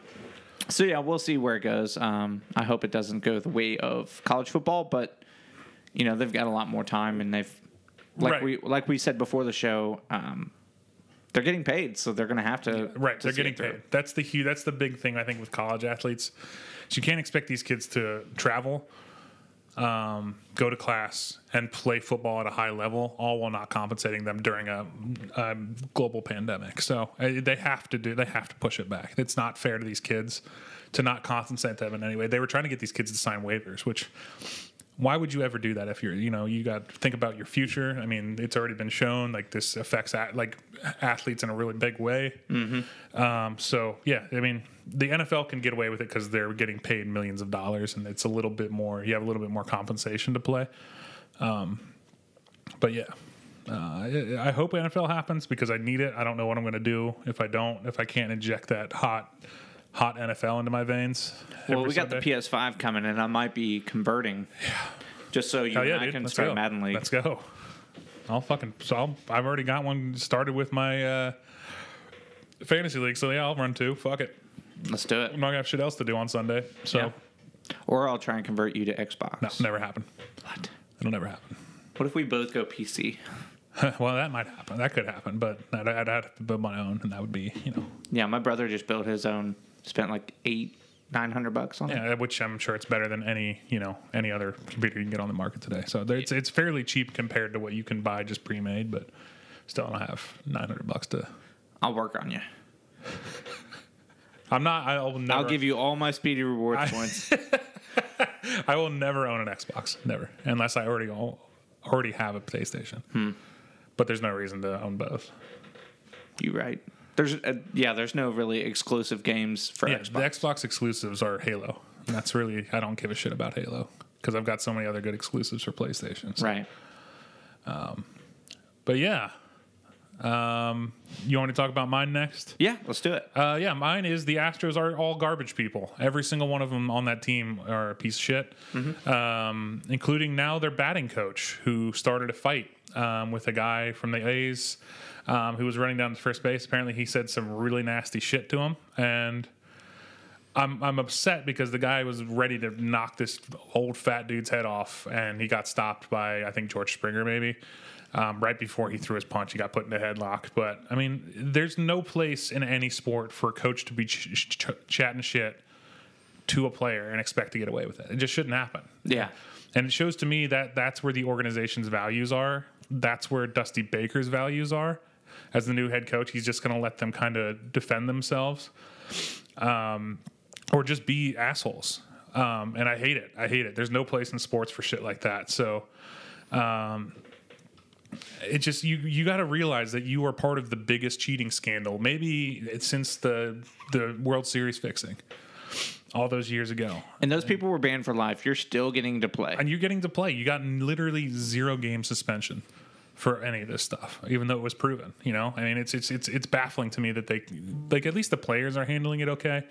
[SPEAKER 1] So yeah, we'll see where it goes. Um, I hope it doesn't go the way of college football, but you know they've got a lot more time, and they've like
[SPEAKER 2] Right.
[SPEAKER 1] we like we said before the show, um, they're getting paid, so they're going to have to
[SPEAKER 2] Right,
[SPEAKER 1] to
[SPEAKER 2] they're getting paid. That's the huge. That's the big thing I think with college athletes. is you can't expect these kids to travel, um, go to class, and play football at a high level, all while not compensating them during a, a global pandemic. So uh, they have to do. They have to push it back. It's not fair to these kids to not compensate them in any way. They were trying to get these kids to sign waivers, which why would you ever do that if you're you know you got to think about your future i mean it's already been shown like this affects at, like athletes in a really big way mm-hmm. um, so yeah i mean the nfl can get away with it because they're getting paid millions of dollars and it's a little bit more you have a little bit more compensation to play um, but yeah uh, I, I hope NFL happens because I need it. I don't know what I'm going to do if I don't. If I can't inject that hot, hot NFL into my veins.
[SPEAKER 1] Well, we got
[SPEAKER 2] Sunday.
[SPEAKER 1] the PS5 coming, and I might be converting. Yeah. Just so you
[SPEAKER 2] Hell
[SPEAKER 1] and
[SPEAKER 2] yeah,
[SPEAKER 1] I
[SPEAKER 2] dude.
[SPEAKER 1] can
[SPEAKER 2] Let's
[SPEAKER 1] start
[SPEAKER 2] go.
[SPEAKER 1] Madden League.
[SPEAKER 2] Let's go. I'll fucking. So I'll, I've already got one started with my uh, fantasy league. So yeah, I'll run two. Fuck it.
[SPEAKER 1] Let's do it.
[SPEAKER 2] I'm not gonna have shit else to do on Sunday. So
[SPEAKER 1] Yeah. Or I'll try and convert you to Xbox.
[SPEAKER 2] no, never happen.
[SPEAKER 1] What?
[SPEAKER 2] It'll never happen.
[SPEAKER 1] What if we both go PC?
[SPEAKER 2] well, that might happen. That could happen, but I'd, I'd have to build my own, and that would be, you know,
[SPEAKER 1] Yeah, my brother just built his own. Spent like eight, nine hundred bucks on it.
[SPEAKER 2] yeah, which I'm sure it's better than any, you know, any other computer you can get on the market today. So there- it's it's fairly cheap compared to what you can buy just pre-made, but still, I don't have 900 bucks to.
[SPEAKER 1] I'll work on you.
[SPEAKER 2] I'm not. I'll never.
[SPEAKER 1] I'll give you all my speedy rewards
[SPEAKER 2] I-
[SPEAKER 1] points.
[SPEAKER 2] I will never own an Xbox, never, unless I already al- already have a PlayStation.
[SPEAKER 1] Hmm.
[SPEAKER 2] But there's no reason to own both.
[SPEAKER 1] you right. There's uh, yeah. There's no really exclusive games for
[SPEAKER 2] Yeah,
[SPEAKER 1] Xbox.
[SPEAKER 2] the Xbox exclusives are Halo, and that's really I don't give a shit about Halo because I've got so many other good exclusives for PlayStations.
[SPEAKER 1] right.
[SPEAKER 2] Um, But yeah, um, you want to talk about mine next?
[SPEAKER 1] Yeah. Let's do it.
[SPEAKER 2] Uh, yeah, mine is the Astros are all garbage people. Every single one of them on that team are a piece of shit, um, including now their batting coach who started a fight um, with a guy from the A's um, who was running down to first base. Apparently, he said some really nasty shit to him, and I'm I'm upset because the guy was ready to knock this old fat dude's head off, and he got stopped by I think George Springer maybe. Um, right before he threw his punch, he got put in a headlock. But I mean, there's no place in any sport for a coach to be ch- ch- ch- chatting shit to a player and expect to get away with it. It just shouldn't happen.
[SPEAKER 1] Yeah.
[SPEAKER 2] And it shows to me that that's where the organization's values are. That's where Dusty Baker's values are. As the new head coach, he's just going to let them kind of defend themselves um, or just be assholes. Um, and I hate it. I hate it. There's no place in sports for shit like that. So um, it just you you got to realize that you are part of the biggest cheating scandal, maybe it's since the the World Series fixing all those years ago.
[SPEAKER 1] And those people were banned for life. You're still getting to play.
[SPEAKER 2] and you're getting to play. You got literally zero game suspension for any of this stuff, even though it was proven. You know, I mean, it's it's it's it's baffling to me that they like at least the players are handling it okay.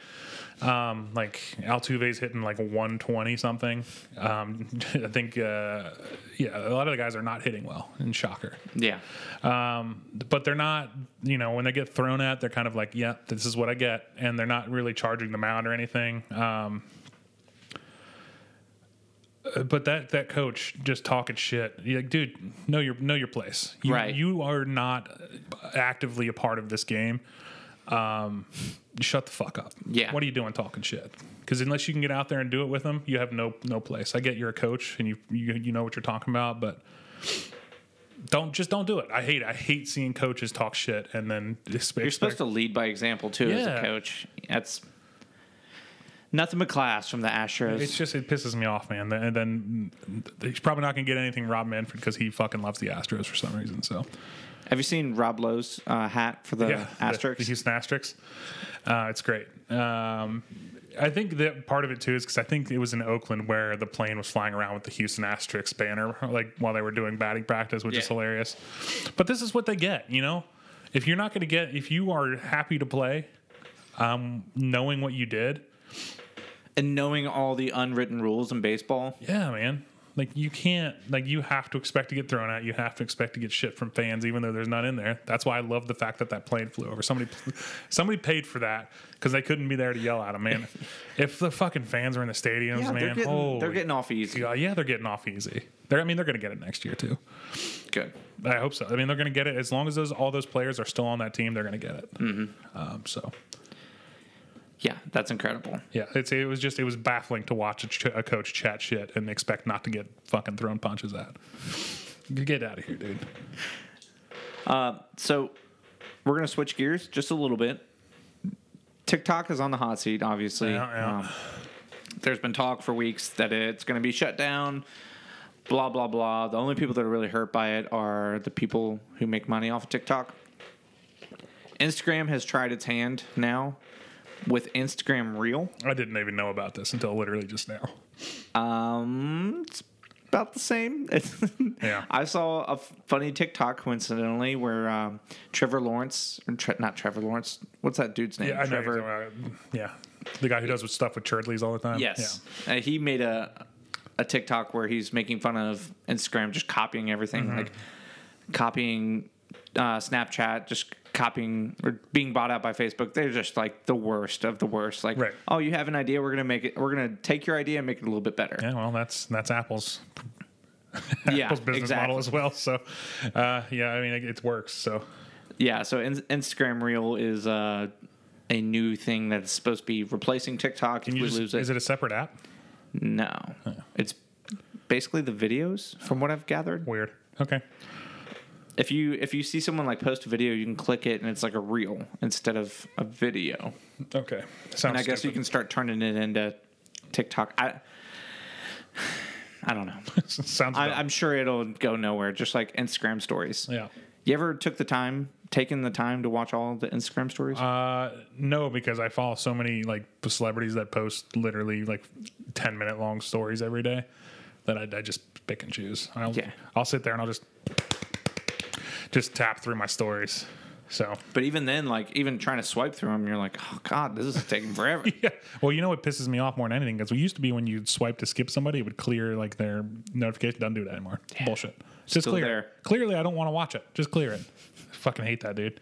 [SPEAKER 2] Um, like Altuve's hitting like 120 something. Um, I think uh, yeah, a lot of the guys are not hitting well. In shocker.
[SPEAKER 1] Yeah.
[SPEAKER 2] Um, but they're not, you know, when they get thrown at, they're kind of like, yeah, this is what I get. And they're not really charging the mound or anything. Um, but that, that coach just talking shit. You're like, dude, know your know your place. You,
[SPEAKER 1] Right.
[SPEAKER 2] You are not actively a part of this game. Um, shut the fuck up.
[SPEAKER 1] Yeah.
[SPEAKER 2] What are you doing talking shit? Because unless you can get out there and do it with them, you have no no place. I get you're a coach and you you, you know what you're talking about, but don't just don't do it. I hate it. I hate seeing coaches talk shit and then expect,
[SPEAKER 1] You're supposed to lead by example too as a coach. That's nothing but class from the Astros.
[SPEAKER 2] It's just it pisses me off, man. And then he's probably not gonna get anything Rob Manfred because he fucking loves the Astros for some reason. So
[SPEAKER 1] Have you seen Rob Lowe's uh, hat for the
[SPEAKER 2] the,
[SPEAKER 1] Asterix?
[SPEAKER 2] the Houston Asterix. Uh, it's great. Um, I think that part of it too is because I think it was in Oakland where the plane was flying around with the Houston Asterix banner, like while they were doing batting practice, which is hilarious. But this is what they get, you know. If you're not going to get, if you are happy to play, um, knowing what you did,
[SPEAKER 1] and knowing all the unwritten rules in baseball.
[SPEAKER 2] yeah, man. Like you can't, like you have to expect to get thrown out. You have to expect to get shit from fans, even though there's none in there. That's why I love the fact that that plane flew over. Somebody, somebody paid for that because they couldn't be there to yell at them, man. if the fucking fans were in the stadiums,
[SPEAKER 1] Yeah,
[SPEAKER 2] man,
[SPEAKER 1] they're getting,
[SPEAKER 2] holy
[SPEAKER 1] they're getting off easy.
[SPEAKER 2] yeah, yeah, they're getting off easy. They're, I mean, they're going to get it next year too.
[SPEAKER 1] Good.
[SPEAKER 2] I hope so. I mean, they're going to get it as long as those all those players are still on that team. They're going to get it.
[SPEAKER 1] Mm-hmm.
[SPEAKER 2] Um, so
[SPEAKER 1] Yeah, that's incredible.
[SPEAKER 2] yeah, it's it was just it was baffling to watch a, ch- a coach chat shit and expect not to get fucking thrown punches at. Get out of here, dude.
[SPEAKER 1] So we're gonna switch gears just a little bit. TikTok is on the hot seat, obviously.
[SPEAKER 2] Yeah, yeah.
[SPEAKER 1] Um, there's been talk for weeks that it's going to be shut down. Blah blah blah. The only people that are really hurt by it are the people who make money off of TikTok. Instagram has tried its hand now with Instagram Reel.
[SPEAKER 2] I didn't even know about this until literally just now.
[SPEAKER 1] Um, it's about the same.
[SPEAKER 2] Yeah.
[SPEAKER 1] I saw a f- funny TikTok coincidentally where um, Trevor Lawrence, or tre- not Trevor Lawrence, what's that dude's name?
[SPEAKER 2] Yeah, I.
[SPEAKER 1] Trevor.
[SPEAKER 2] about- Yeah, the guy who does with stuff with Churdleys all the time.
[SPEAKER 1] Yes, uh, he made a a TikTok where he's making fun of Instagram, just copying everything,
[SPEAKER 2] Mm-hmm.
[SPEAKER 1] like copying uh, Snapchat, just copying or being bought out by Facebook. They're just like the worst of the worst. Like,
[SPEAKER 2] Right.
[SPEAKER 1] oh, you have an idea, we're gonna make it. We're gonna take your idea and make it a little bit better.
[SPEAKER 2] Yeah, well, that's that's Apple's
[SPEAKER 1] Yeah,
[SPEAKER 2] Apple's business
[SPEAKER 1] exactly.
[SPEAKER 2] model as well. So, uh, yeah, I mean, it, it works. So,
[SPEAKER 1] Yeah, so in- Instagram Reel is uh, a new thing that's supposed to be replacing TikTok.
[SPEAKER 2] can
[SPEAKER 1] if
[SPEAKER 2] you
[SPEAKER 1] we
[SPEAKER 2] just,
[SPEAKER 1] lose it,
[SPEAKER 2] is it a separate app?
[SPEAKER 1] no, it's basically the videos, from what I've gathered.
[SPEAKER 2] Weird. Okay.
[SPEAKER 1] If you if you see someone like post a video, you can click it and it's like a reel instead of a video.
[SPEAKER 2] Okay. Sounds
[SPEAKER 1] And I guess you can start turning it into TikTok. I I don't know.
[SPEAKER 2] Sounds.
[SPEAKER 1] I, I'm sure it'll go nowhere, just like Instagram stories.
[SPEAKER 2] yeah.
[SPEAKER 1] You ever took the time, taken the time to watch all the Instagram stories?
[SPEAKER 2] Uh, no, because I follow so many like celebrities that post literally like ten minute long stories every day that I, I just pick and choose. I'll,
[SPEAKER 1] Yeah.
[SPEAKER 2] I'll sit there and I'll just just tap through my stories. So
[SPEAKER 1] But even then, like even trying to swipe through them, you're like, oh god, this is taking forever.
[SPEAKER 2] yeah. Well, you know what pisses me off more than anything because we used to be when you swipe to skip somebody, it would clear like their notification. Don't do that anymore. Bullshit. Just
[SPEAKER 1] Still
[SPEAKER 2] clear
[SPEAKER 1] there.
[SPEAKER 2] Clearly, I don't want to watch it. Just clear it. Fucking hate that dude.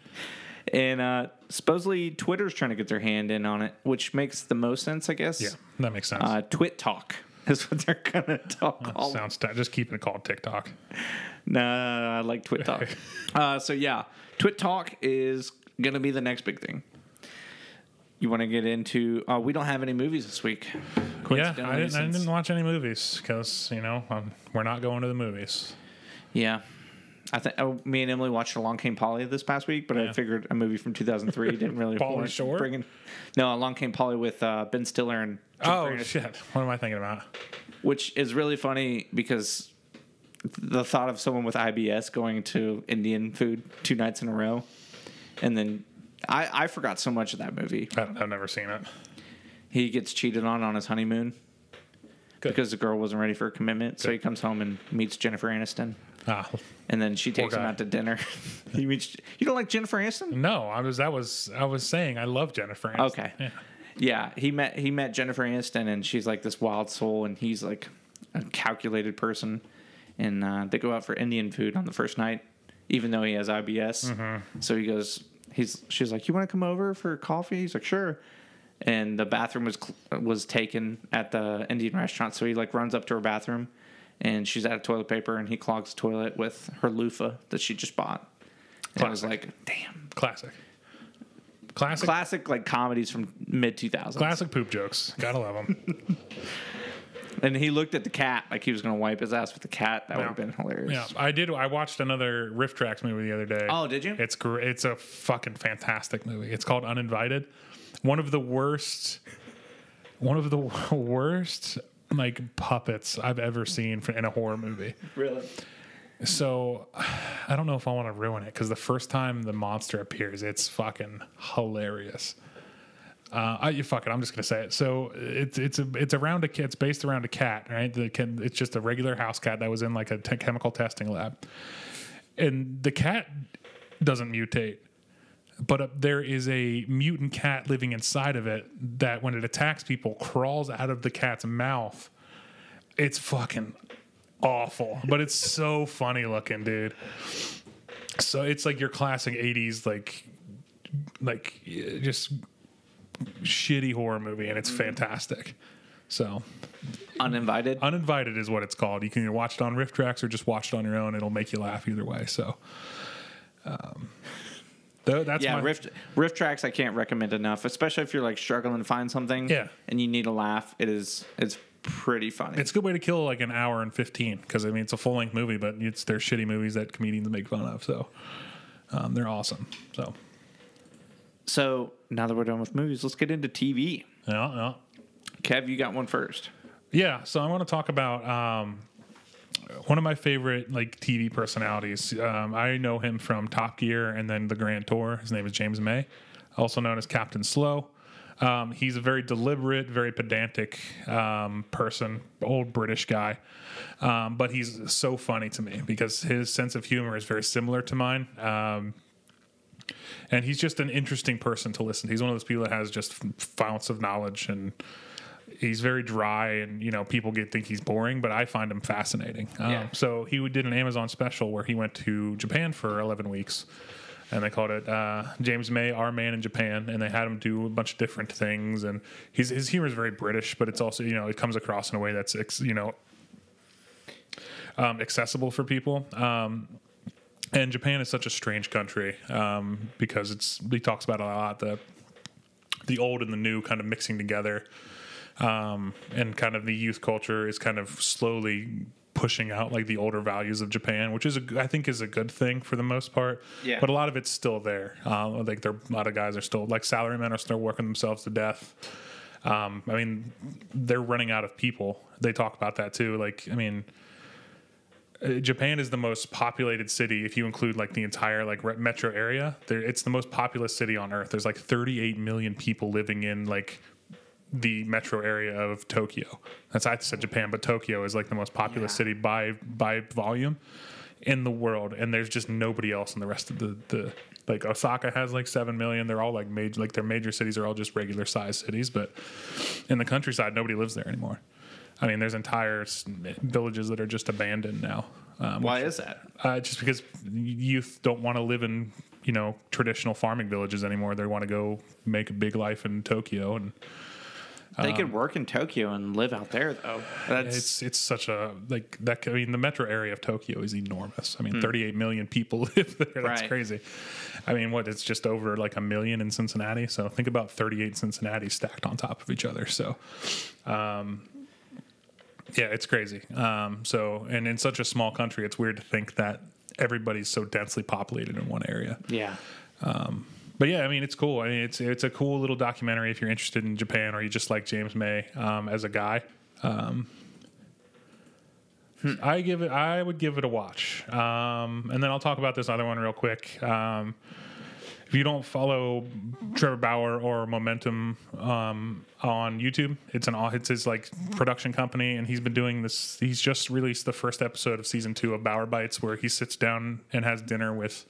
[SPEAKER 1] and uh, supposedly Twitter's trying to get their hand in on it, which makes the most sense, I guess.
[SPEAKER 2] Yeah, that makes sense.
[SPEAKER 1] Uh, Twit Talk is what they're gonna talk all.
[SPEAKER 2] Sounds just keep it called TikTok.
[SPEAKER 1] Nah, I like Twit Talk. uh, so yeah, Twit Talk is gonna be the next big thing. You want to get into? Uh, we don't have any movies this week.
[SPEAKER 2] Yeah, I didn't, I
[SPEAKER 1] since-
[SPEAKER 2] didn't watch any movies because you know um, we're not going to the movies.
[SPEAKER 1] Yeah. I think oh, me and Emily watched Along Came Polly this past week, but I
[SPEAKER 2] Yeah.
[SPEAKER 1] figured a movie from 2003 didn't really
[SPEAKER 2] Pauly
[SPEAKER 1] warrant
[SPEAKER 2] Shore?
[SPEAKER 1] bringing. No, Along Came Polly with uh, Ben Stiller and
[SPEAKER 2] Oh
[SPEAKER 1] Jennifer
[SPEAKER 2] shit! What am I thinking about?
[SPEAKER 1] which is really funny because the thought of someone with IBS going to Indian food two nights in a row, and then I, I forgot so much of that movie.
[SPEAKER 2] I, I've never seen it.
[SPEAKER 1] He gets cheated on on his honeymoon
[SPEAKER 2] Good.
[SPEAKER 1] because the girl wasn't ready for a commitment, so he comes home and meets Jennifer Aniston.
[SPEAKER 2] Ah,
[SPEAKER 1] and then she takes him out to dinner. you mean you don't like Jennifer Aniston?
[SPEAKER 2] no, I was that was I was saying I love Jennifer. Aniston.
[SPEAKER 1] Okay.
[SPEAKER 2] Yeah.
[SPEAKER 1] Yeah, he met he met Jennifer Aniston, and she's like this wild soul, and he's like a calculated person. And uh, they go out for Indian food on the first night, even though he has IBS.
[SPEAKER 2] Mm-hmm.
[SPEAKER 1] So he goes, he's she's like, "You want to come over for coffee?" He's like, "Sure." And the bathroom was was taken at the Indian restaurant, so he like runs up to her bathroom, and she's out of toilet paper, and he clogs the toilet with her loofah that she just bought. And I was like, "Damn."
[SPEAKER 2] Classic. Classic.
[SPEAKER 1] Classic like comedies from mid 2000s.
[SPEAKER 2] Classic poop jokes. Gotta love them.
[SPEAKER 1] And he looked at the cat like he was going to wipe his ass with the cat. That would have been hilarious.
[SPEAKER 2] yeah, I did. I watched another RiffTrax movie the other day.
[SPEAKER 1] Oh, did you?
[SPEAKER 2] It's great. It's a fucking fantastic movie. It's called Uninvited. One of the worst. One of the worst like puppets I've ever seen for, in a horror movie.
[SPEAKER 1] Really?
[SPEAKER 2] So I don't know if I want to ruin it because the first time the monster appears, it's fucking hilarious. Uh, I, fuck it. I'm just gonna say it. So it's it's a it's around a it's based around a cat, right? The can it's just a regular house cat that was in like a te- chemical testing lab, and the cat doesn't mutate, but there is a mutant cat living inside of it that when it attacks people crawls out of the cat's mouth. It's fucking awful, but it's so funny looking, dude. So it's like your classic '80s, like, like just shitty horror movie, and it's fantastic. So,
[SPEAKER 1] Uninvited?
[SPEAKER 2] Uninvited is what it's called. You can either watch it on RiffTrax or just watch it on your own. It'll make you laugh either way. So, um, tho- that's
[SPEAKER 1] yeah,
[SPEAKER 2] my,
[SPEAKER 1] Rift RiffTrax I can't recommend enough, especially if you're like struggling to find something.
[SPEAKER 2] Yeah.
[SPEAKER 1] And you need a laugh. It is it's pretty funny.
[SPEAKER 2] It's a good way to kill like an hour and fifteen because I mean it's a full length movie, but it's they're shitty movies that comedians make fun of. So, um, they're awesome. So,
[SPEAKER 1] so now that we're done with movies, let's get into TV.
[SPEAKER 2] yeah, yeah.
[SPEAKER 1] Kev, you got one first.
[SPEAKER 2] Yeah, so I want to talk about um, one of my favorite like TV personalities. Um, I know him from Top Gear and then The Grand Tour. His name is James May, also known as Captain Slow. Um, he's a very deliberate, very pedantic um, person, old British guy. Um, but he's so funny to me because his sense of humor is very similar to mine. And he's just an interesting person to listen to. He's one of those people that has just founts of knowledge and he's very dry and you know people get think he's boring but i find him fascinating um,
[SPEAKER 1] Yeah.
[SPEAKER 2] so he did an amazon special where he went to japan for 11 weeks and they called it uh, james may our man in japan and they had him do a bunch of different things and his, his humor is very british but it's also you know it comes across in a way that's you know um, accessible for people um, and japan is such a strange country um, because it's he talks about a lot the the old and the new kind of mixing together um, and kind of the youth culture is kind of slowly pushing out like the older values of Japan, which is a, I think is a good thing for the most part.
[SPEAKER 1] Yeah.
[SPEAKER 2] But a lot of it's still there. Uh, like there, a lot of guys are still like salarymen are still working themselves to death. Um, I mean, they're running out of people. They talk about that too. Like, I mean, Uh, Japan is the most populated city if you include like the entire like re- metro area. There, it's the most populous city on earth. There's like 38 million people living in like the metro area of Tokyo. That's I said Japan, but Tokyo is like the most populous
[SPEAKER 1] Yeah.
[SPEAKER 2] city by by volume in the world, and there's just nobody else in the rest of the the. Like Osaka has like seven million. They're all like major, like their major cities are all just regular sized cities. But in the countryside, nobody lives there anymore. I mean, there's entire villages that are just abandoned now. Um,
[SPEAKER 1] Why is that?
[SPEAKER 2] uh, just because youth don't want to live in you know traditional farming villages anymore. They want to go make a big life in Tokyo, and
[SPEAKER 1] They could work in Tokyo and live out there though. That's
[SPEAKER 2] Um, it's it's such a like that. I mean, the metro area of Tokyo is enormous. I mean, 38 million people live there. That's
[SPEAKER 1] Right.
[SPEAKER 2] crazy. I mean, what? It's just over like a million in Cincinnati. So think about 38 Cincinnati stacked on top of each other. So. Um, yeah, it's crazy. Um, so, and in such a small country, it's weird to think that everybody's so densely populated in one area.
[SPEAKER 1] yeah.
[SPEAKER 2] But yeah, I mean, it's cool. I mean, it's it's a cool little documentary if you're interested in Japan or you just like James May um, as a guy. Um, I give it. I would give it a watch, um, and then I'll talk about this other one real quick. If you don't follow Trevor Bauer or Momentum um, on YouTube, it's an it's his like production company, and he's been doing this. He's just released the first episode of season two of Bauer Bytes, where he sits down and has dinner with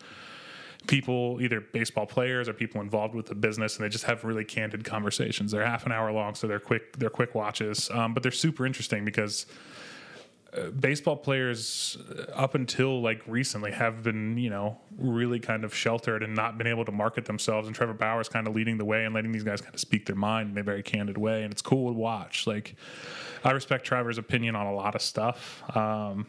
[SPEAKER 2] people, either baseball players or people involved with the business, and they just have really candid conversations. They're half an hour long, so they're quick. They're quick watches, um, but they're super interesting because baseball players uh, up until like recently have been you know really kind of sheltered and not been able to market themselves. And trevor bauer's kind of leading the way and letting these guys kind of speak their mind in a very candid way. And it's cool to watch. Like i respect trevor's opinion on a lot of stuff. Um,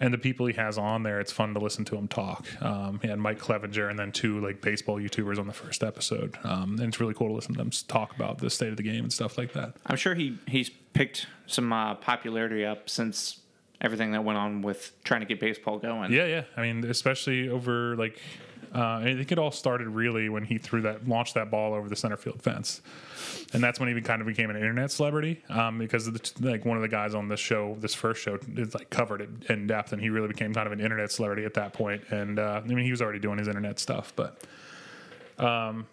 [SPEAKER 2] and the people he has on there, it's fun to listen to him talk. Um, he had Mike Clevinger and then two like baseball YouTubers on the first episode, um, and it's really cool to listen to them talk about the state of the game and stuff like that.
[SPEAKER 1] I'm sure he he's picked some uh, popularity up since everything that went on with trying to get baseball going.
[SPEAKER 2] Yeah, yeah. I mean, especially over like uh, I think it all started really when he threw that, launched that ball over the center field fence, and that's when he kind of became an internet celebrity um, because the, like one of the guys on this show, this first show, is like covered it in depth, and he really became kind of an internet celebrity at that point. And uh, I mean, he was already doing his internet stuff, but. Um,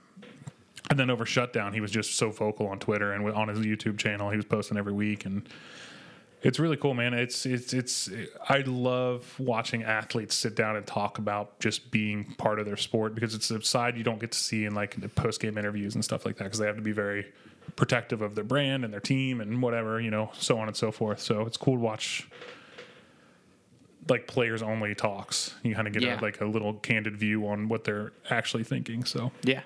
[SPEAKER 2] and then over shutdown, he was just so vocal on Twitter and on his YouTube channel. He was posting every week, and it's really cool, man. It's it's it's. I love watching athletes sit down and talk about just being part of their sport because it's a side you don't get to see in like the post game interviews and stuff like that because they have to be very protective of their brand and their team and whatever you know, so on and so forth. So it's cool to watch like players only talks. You kind of get
[SPEAKER 1] Yeah.
[SPEAKER 2] a, like a little candid view on what they're actually thinking. So
[SPEAKER 1] Yeah.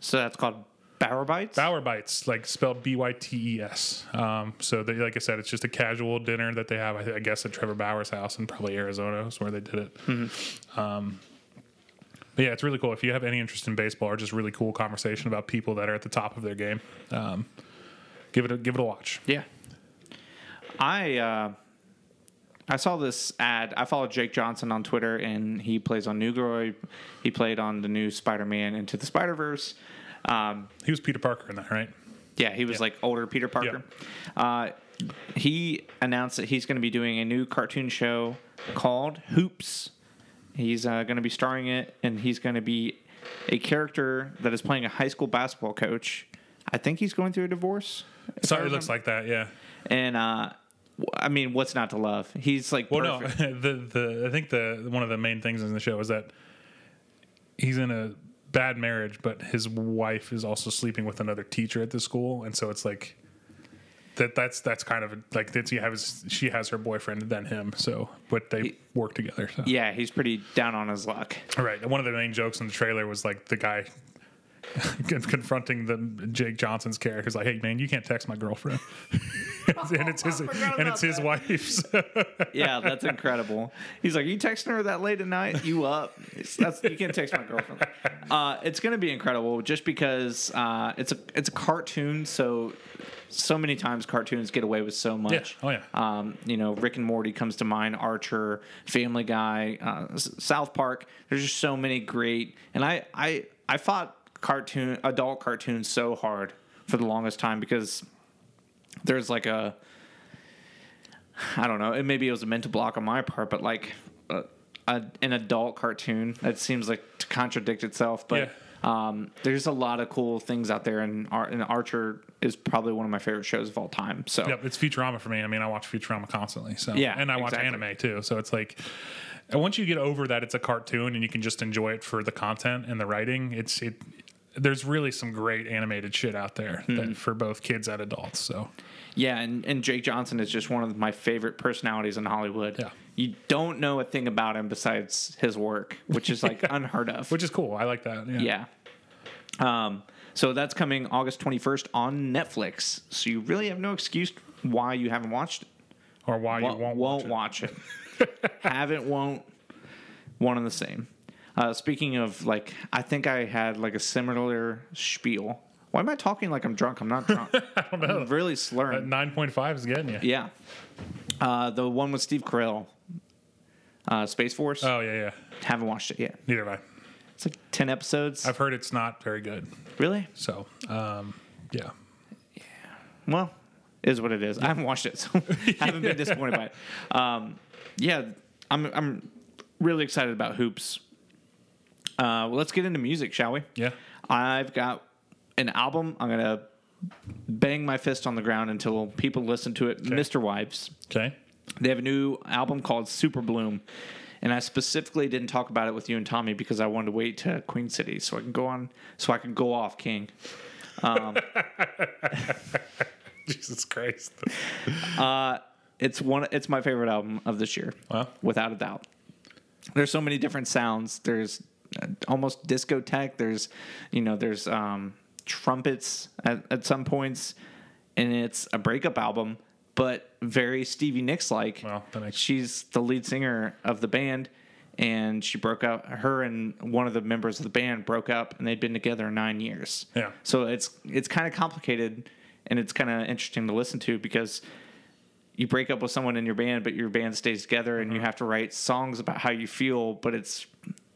[SPEAKER 1] So that's called Bauer Bytes.
[SPEAKER 2] Bauer Bytes, like spelled B Y T E S. Um, so, they, like I said, it's just a casual dinner that they have, I, I guess, at Trevor Bauer's house in probably Arizona is where they did it. Um, but yeah, it's really cool. If you have any interest in baseball or just really cool conversation about people that are at the top of their game, um, give it a, give it a watch.
[SPEAKER 1] Yeah. I uh, I saw this ad. I followed Jake Johnson on Twitter, and he plays on New Newgroy. He played on the new Spider-Man Into the Spider-Verse. Um,
[SPEAKER 2] He was Peter Parker in that, right?
[SPEAKER 1] yeah, he was like older Peter Parker. Uh, he announced that he's going to be doing a new cartoon show called Hoops. He's uh, going to be starring it, and he's going to be a character that is playing a high school basketball coach. I think he's going through a divorce. if I
[SPEAKER 2] So it looks like that, yeah.
[SPEAKER 1] And uh, I mean, what's not to love? He's like
[SPEAKER 2] Well,
[SPEAKER 1] perfect.
[SPEAKER 2] no, the the I think the one of the main things in the show is that he's in a bad marriage, but his wife is also sleeping with another teacher at the school, and so it's like that. That's that's kind of like that. She has she has her boyfriend then him, so but they work together. So.
[SPEAKER 1] Yeah, he's pretty down on his luck.
[SPEAKER 2] All right. One of the main jokes in the trailer was like the guy confronting the Jake Johnson's character. He's like, "Hey man, you can't text my girlfriend," and it's his and it's his wife. So.
[SPEAKER 1] Yeah, that's incredible. He's like, you texting her that late at night? You up? That's you can't text my girlfriend. Uh, it's gonna be incredible just because uh, it's a it's a cartoon. So so many times cartoons get away with so much.
[SPEAKER 2] Oh, yeah.
[SPEAKER 1] Um, you know, Rick and Morty comes to mind. Archer, Family Guy, uh, S- South Park. There's just so many great. And I I I fought cartoon adult cartoons so hard for the longest time because there's like a I don't know. It maybe it was a mental block on my part, but like uh, a, an adult cartoon that seems like to contradict itself. But um, there's a lot of cool things out there, and, Ar- and Archer is probably one of my favorite shows of all time. So
[SPEAKER 2] Yep, it's Futurama for me. I mean, I watch Futurama constantly. So
[SPEAKER 1] Yeah,
[SPEAKER 2] and I watch anime too. So it's like, once you get over that, it's a cartoon, and you can just enjoy it for the content and the writing. It's it. There's really some great animated shit out there
[SPEAKER 1] Hmm.
[SPEAKER 2] that, for both kids and adults. So
[SPEAKER 1] yeah, and, and Jake Johnson is just one of my favorite personalities in Hollywood.
[SPEAKER 2] Yeah.
[SPEAKER 1] You don't know a thing about him besides his work, which is like unheard of.
[SPEAKER 2] which is cool. I like that. Yeah.
[SPEAKER 1] Yeah. Um, so that's coming August 21st on Netflix. So you really have no excuse why you haven't watched it.
[SPEAKER 2] Or why you
[SPEAKER 1] Won't,
[SPEAKER 2] won't, watch
[SPEAKER 1] watch it. haven't, won't, one and the same. Uh, speaking of like, I think I had like a similar spiel. Why am I talking like I'm drunk? I'm not drunk. I don't know. I'm really slurring.
[SPEAKER 2] Nine point five is getting you.
[SPEAKER 1] yeah. Uh, the one with Steve Carell, uh, Space Force.
[SPEAKER 2] Oh yeah, yeah.
[SPEAKER 1] Haven't watched it yet.
[SPEAKER 2] Neither have I.
[SPEAKER 1] It's like 10 episodes.
[SPEAKER 2] I've heard it's not very good.
[SPEAKER 1] really?
[SPEAKER 2] So um, yeah.
[SPEAKER 1] Well, it is what it is. I haven't watched it, so I haven't been disappointed by it. Um, yeah, I'm I'm really excited about Hoops. Uh, well, let's get into music, shall we?
[SPEAKER 2] Yeah.
[SPEAKER 1] I've got an album. I'm gonna bang my fist on the ground until people listen to it. MisterWives.
[SPEAKER 2] Okay.
[SPEAKER 1] They have a new album called Super Bloom. And I specifically didn't talk about it with you and Tommy because I wanted to wait to Queen City so I can go on so I can go off King.
[SPEAKER 2] Jesus Christ.
[SPEAKER 1] It's one it's my favorite album of this year.
[SPEAKER 2] Wow.
[SPEAKER 1] Without a doubt. There's so many different sounds. There's uh, almost discotheque. There's you know, there's um trumpets at, at some points and it's a breakup album but very Stevie Nicks like.
[SPEAKER 2] That makes-
[SPEAKER 1] She's the lead singer of the band and she broke up her and one of the members of the band broke up and they'd been together 9 years.
[SPEAKER 2] Yeah.
[SPEAKER 1] So it's it's kind of complicated and it's kind of interesting to listen to because you break up with someone in your band, but your band stays together, and you
[SPEAKER 2] Mm-hmm.
[SPEAKER 1] have to write songs about how you feel. But it's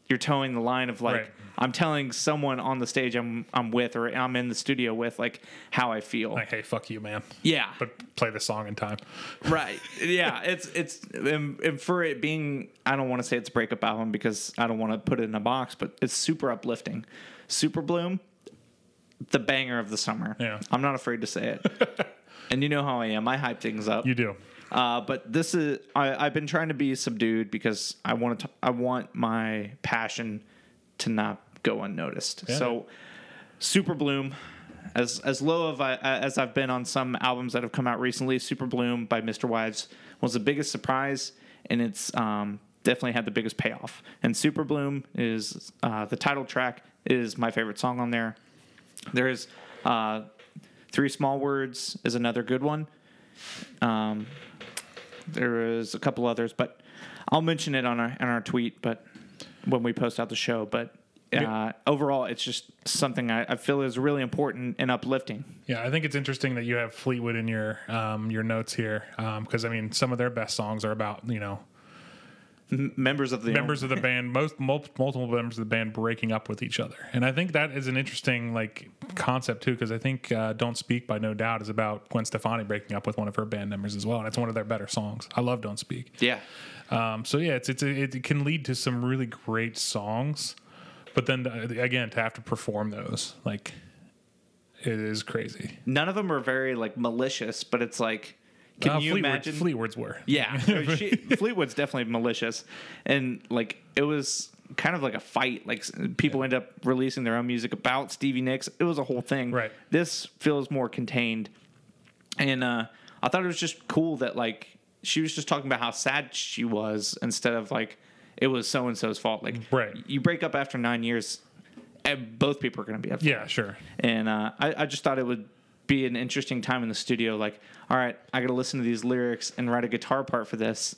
[SPEAKER 1] you're toeing the line of like
[SPEAKER 2] Right.
[SPEAKER 1] I'm telling someone on the stage I'm I'm with, or I'm in the studio with, like how I feel.
[SPEAKER 2] Like, hey, fuck you, man.
[SPEAKER 1] yeah,
[SPEAKER 2] But play the song in time.
[SPEAKER 1] right. Yeah, it's it's and, and for it being, I don't want to say it's a breakup album because I don't want to put it in a box, but it's super uplifting. Super Bloom, the banger of the summer.
[SPEAKER 2] Yeah.
[SPEAKER 1] I'm not afraid to say it. and you know how I am. I hype things up.
[SPEAKER 2] You do.
[SPEAKER 1] Uh, but this is I, I've been trying to be subdued because I want to I want my passion to not go unnoticed.
[SPEAKER 2] Yeah.
[SPEAKER 1] So, Super Bloom, as as low of I, as I've been on some albums that have come out recently, Super Bloom by MisterWives was the biggest surprise, and it's um, definitely had the biggest payoff. And Super Bloom is uh, the title track is my favorite song on there. There is uh, Three Small Words is another good one. Um, there is a couple others, but I'll mention it on our on our tweet. But when we post out the show, but uh, overall, it's just something I, I feel is really important and uplifting.
[SPEAKER 2] Yeah, I think it's interesting that you have Fleetwood in your um, your notes here because I mean some of their best songs are about you know
[SPEAKER 1] M- members of the
[SPEAKER 2] members of the band most multiple members of the band breaking up with each other. And i think that is an interesting like concept too because i think uh, don't speak by no doubt is about gwen stefani breaking up with one of her band members as well and it's one of their better songs. I love don't speak.
[SPEAKER 1] Yeah.
[SPEAKER 2] um, so yeah it's, it's a, it can lead to some really great songs but then uh, again to have to perform those like it is crazy.
[SPEAKER 1] None of them are very like malicious, but it's like, can
[SPEAKER 2] Uh,
[SPEAKER 1] you
[SPEAKER 2] Fleetwood,
[SPEAKER 1] imagine?
[SPEAKER 2] fleetwood's were
[SPEAKER 1] Yeah, she, Fleetwood's definitely malicious, and like it was kind of like a fight. Like people end up releasing their own music about Stevie Nicks. It was a whole thing.
[SPEAKER 2] Right.
[SPEAKER 1] This feels more contained, and uh, I thought it was just cool that like she was just talking about how sad she was instead of like it was so and so's fault. Like
[SPEAKER 2] Right.
[SPEAKER 1] you break up after nine years, and both people are going to be upset.
[SPEAKER 2] yeah sure
[SPEAKER 1] And uh, I, I just thought it would be an interesting time in the studio. Like, all right, I got to listen to these lyrics and write a guitar part for this,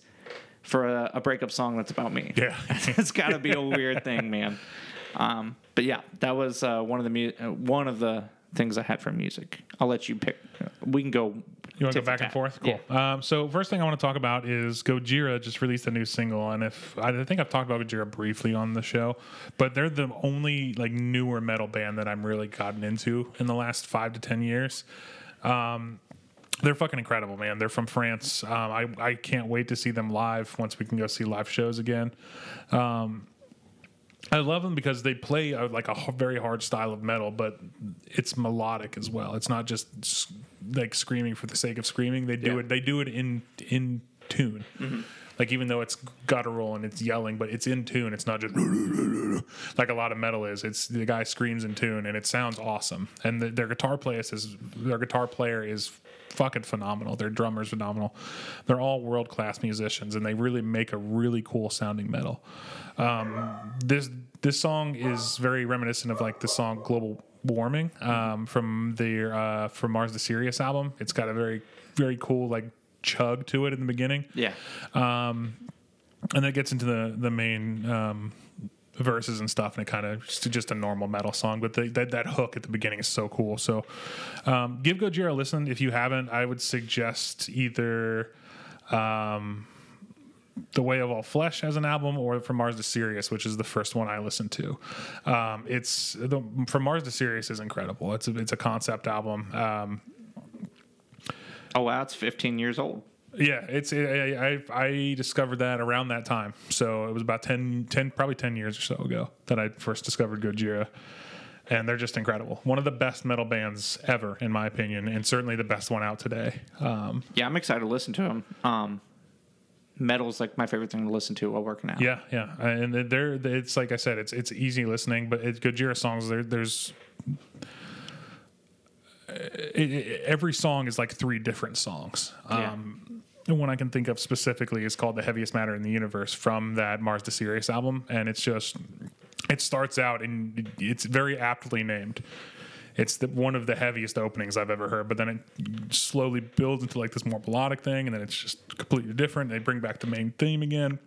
[SPEAKER 1] for a, a breakup song that's about me.
[SPEAKER 2] Yeah.
[SPEAKER 1] it's got to be a weird thing, man. Um, but yeah, that was uh, one of the mu- uh, one of the things I had from music. I'll let you pick. We can go.
[SPEAKER 2] You want to go back and forth? Cool. Um, so first thing I want to talk about is Gojira just released a new single, and if I think I've talked about Gojira briefly on the show, but they're the only like newer metal band that I'm really gotten into in the last five to ten years. Um, they're fucking incredible, man. They're from France. Um, I I can't wait to see them live once we can go see live shows again. I love them because they play a, like a very hard style of metal, but it's melodic as well. It's not just like screaming for the sake of screaming. They do
[SPEAKER 1] Yeah.
[SPEAKER 2] it. They do it in in tune. Mm-hmm. Like even though it's guttural and it's yelling, but it's in tune. It's not just like a lot of metal is. It's the guy screams in tune and it sounds awesome. And the, their guitar player is their guitar player is fucking phenomenal. Their drummer's phenomenal. They're all world class musicians and they really make a really cool sounding metal this this song is very reminiscent of like the song global warming um, from the uh, from mars the sirius album it's got a very very cool like chug to it in the beginning
[SPEAKER 1] Yeah.
[SPEAKER 2] and that gets into the the main um, verses and stuff and it kind of just, a normal metal song but the, that, that hook at the beginning is so cool so um, give gojira a listen if you haven't i would suggest either um, the Way of All Flesh as an album, or From Mars to Sirius, which is the first one I listened to. Um, it's the From Mars to Sirius is incredible. It's a, it's a concept album. Um,
[SPEAKER 1] Oh wow, it's 15 years old.
[SPEAKER 2] Yeah, it's I, I I discovered that around that time. So it was about 10, 10 probably ten years or so ago that I first discovered Gojira, and they're just incredible. One of the best metal bands ever, in my opinion, and certainly the best one out today. Um,
[SPEAKER 1] Yeah, I'm excited to listen to them. Um, metal's like my favorite thing to listen to while working out.
[SPEAKER 2] yeah, yeah, and they're it's like I said, it's it's easy listening, but it's Gojira songs. There, there's it, it- every song is like three different songs.
[SPEAKER 1] Yeah.
[SPEAKER 2] Um, the one I can think of specifically is called "The Heaviest Matter in the Universe" from that Mars to Sirius album, and it's just it starts out and it's very aptly named. It's the, one of the heaviest openings I've ever heard, but then it slowly builds into like this more melodic thing, and then it's just completely different. They bring back the main theme again.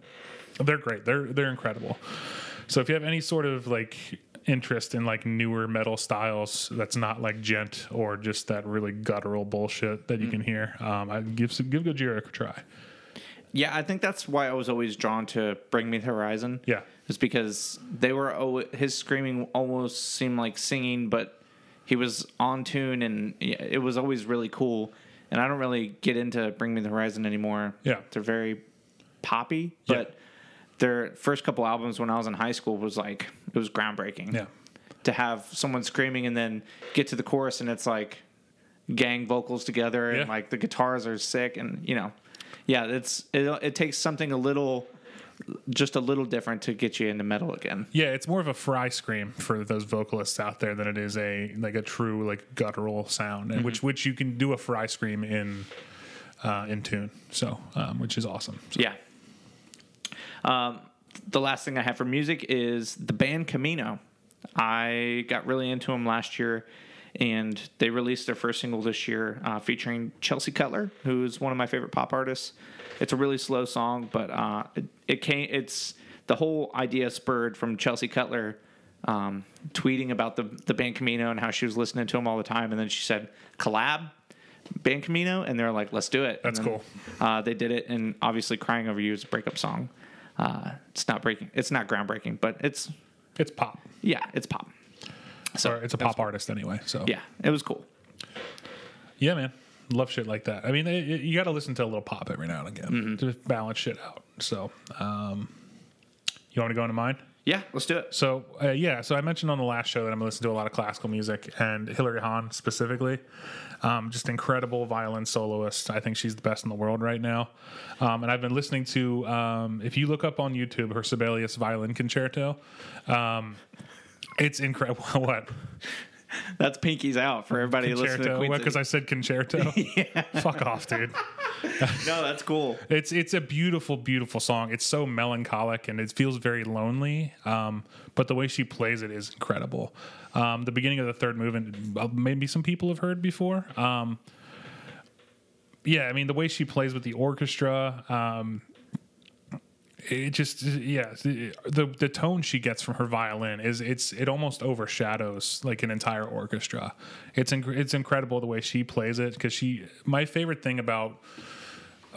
[SPEAKER 2] They're great. They're they're incredible. So if you have any sort of like interest in like newer metal styles that's not like djent or just that really guttural bullshit that you can hear, um, I give some, give Gojira a try.
[SPEAKER 1] Yeah, I think that's why I was always drawn to Bring Me the Horizon.
[SPEAKER 2] Yeah.
[SPEAKER 1] Is because they were al- his screaming almost seemed like singing, but he was on tune and it was always really cool. And I don't really get into Bring Me the Horizon anymore.
[SPEAKER 2] Yeah.
[SPEAKER 1] They're very poppy,
[SPEAKER 2] Yeah.
[SPEAKER 1] Their first couple albums when I was in high school was like it was groundbreaking.
[SPEAKER 2] Yeah.
[SPEAKER 1] To have someone screaming and then get to the chorus and it's like gang vocals together and
[SPEAKER 2] Yeah.
[SPEAKER 1] like the guitars are sick and you know yeah it's it, it takes something a little just a little different to get you into metal again
[SPEAKER 2] Yeah, it's more of a fry scream for those vocalists out there than it is a like a true like guttural sound, and which which you can do a fry scream in uh, in tune. So, um, which is awesome. So,
[SPEAKER 1] yeah um, the last thing i have for music is the band camino. I got really into them last year and they released their first single this year uh, featuring chelsea cutler who's one of my favorite pop artists. It's a really slow song but uh, it, it came it's the whole idea spurred from chelsea cutler um, tweeting about the, the band camino and how she was listening to them all the time and then she said collab band camino? And they're like let's do it.
[SPEAKER 2] That's
[SPEAKER 1] then,
[SPEAKER 2] cool.
[SPEAKER 1] uh, they did it and obviously crying over you is a breakup song uh, it's not breaking it's not groundbreaking but it's
[SPEAKER 2] it's pop,
[SPEAKER 1] yeah it's pop so
[SPEAKER 2] or it's a pop artist anyway. So,
[SPEAKER 1] yeah it was cool
[SPEAKER 2] yeah, man, love shit like that. I mean, it, it- you got to listen to a little pop every now and again to balance shit out. So, um, you want to go into mine?
[SPEAKER 1] Yeah let's do it
[SPEAKER 2] So uh, yeah, so I mentioned on the last show that I'm listening to a lot of classical music, and Hilary Hahn specifically, um, just incredible violin soloist. I think she's the best in the world right now. Um, and I've been listening to, um, if you look up on YouTube, her Sibelius Violin Concerto. Um, it's incredible. what
[SPEAKER 1] that's pinkies out for everybody listening to
[SPEAKER 2] concerto?
[SPEAKER 1] Queens
[SPEAKER 2] Because I said concerto. Fuck off, dude.
[SPEAKER 1] no that's cool
[SPEAKER 2] It's it's a beautiful, beautiful song. It's so melancholic and it feels very lonely. Um, but the way she plays it is incredible. Um, the beginning of the third movement, uh, maybe some people have heard before. Um, yeah, I mean the way she plays with the orchestra. Um, it just yeah the the tone she gets from her violin is it's it almost overshadows like an entire orchestra it's inc- it's incredible the way she plays it because she my favorite thing about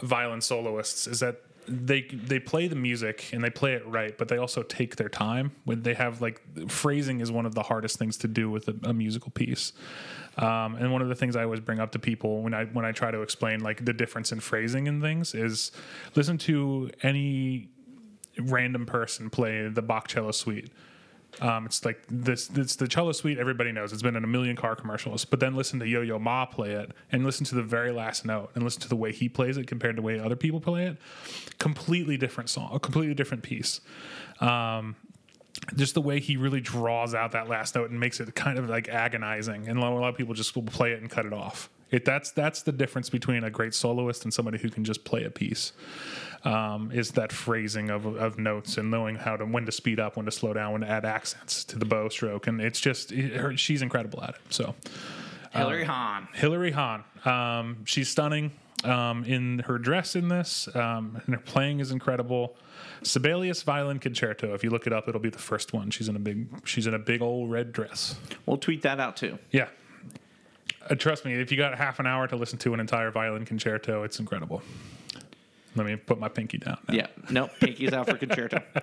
[SPEAKER 2] violin soloists is that they they play the music and they play it right, but they also take their time. When they have like phrasing is one of the hardest things to do with a, a musical piece. Um, and one of the things I always bring up to people when I when I try to explain like the difference in phrasing and things is listen to any random person play the Bach cello suite. Um, it's like this. It's the cello suite everybody knows. It's been in a million car commercials. But then listen to Yo Yo Ma play it, and listen to the very last note, and listen to the way he plays it compared to the way other people play it. Completely different song, a completely different piece. Um, just the way he really draws out that last note and makes it kind of like agonizing, and a lot of people just will play it and cut it off. It that's that's the difference between a great soloist and somebody who can just play a piece um, is that phrasing of, of notes and knowing how to when to speed up, when to slow down, when to add accents to the bow stroke, and it's just it, her, she's incredible at it. So
[SPEAKER 1] Hilary Hahn.
[SPEAKER 2] Hilary Hahn, um, she's stunning um, in her dress in this, um, and her playing is incredible. Sibelius Violin Concerto. If you look it up, it'll be the first one. She's in a big she's in a big old red dress.
[SPEAKER 1] We'll tweet that out too.
[SPEAKER 2] Yeah. Uh, trust me, if you got half an hour to listen to an entire violin concerto, it's incredible. Let me put my pinky down. now.
[SPEAKER 1] Yeah. Nope. Pinky's out for concerto.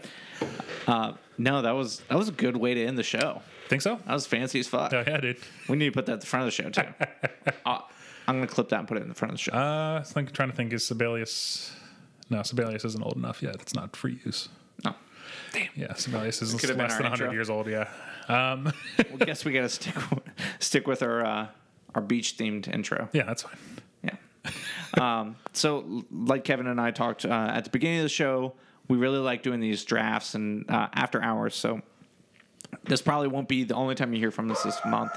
[SPEAKER 1] Uh, no, that was that was a good way to end the show.
[SPEAKER 2] Think so?
[SPEAKER 1] That was fancy as fuck.
[SPEAKER 2] Oh, yeah, dude.
[SPEAKER 1] We need to put that at the front of the show too. uh, I'm gonna clip that and put it in the front of the show.
[SPEAKER 2] Uh, I think trying to think is Sibelius. No, Sibelius isn't old enough yet. It's not free use.
[SPEAKER 1] no. Damn.
[SPEAKER 2] Yeah, Sibelius is
[SPEAKER 1] could have been
[SPEAKER 2] less than 100
[SPEAKER 1] intro.
[SPEAKER 2] years old. Yeah. Um,
[SPEAKER 1] Well, guess we gotta stick with, stick with our uh, our beach themed intro.
[SPEAKER 2] yeah, that's fine.
[SPEAKER 1] Yeah. um, so, like Kevin and I talked uh, at the beginning of the show, we really like doing these drafts and uh, after hours. So, this probably won't be the only time you hear from us this month,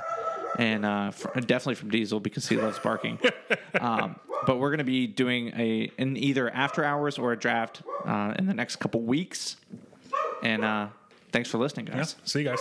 [SPEAKER 1] and uh, fr definitely from Diesel because he loves barking. um, but we're going to be doing a an either after hours or a draft uh, in the next couple weeks. And uh, thanks for listening,
[SPEAKER 2] Yeah.
[SPEAKER 1] guys.
[SPEAKER 2] See you guys.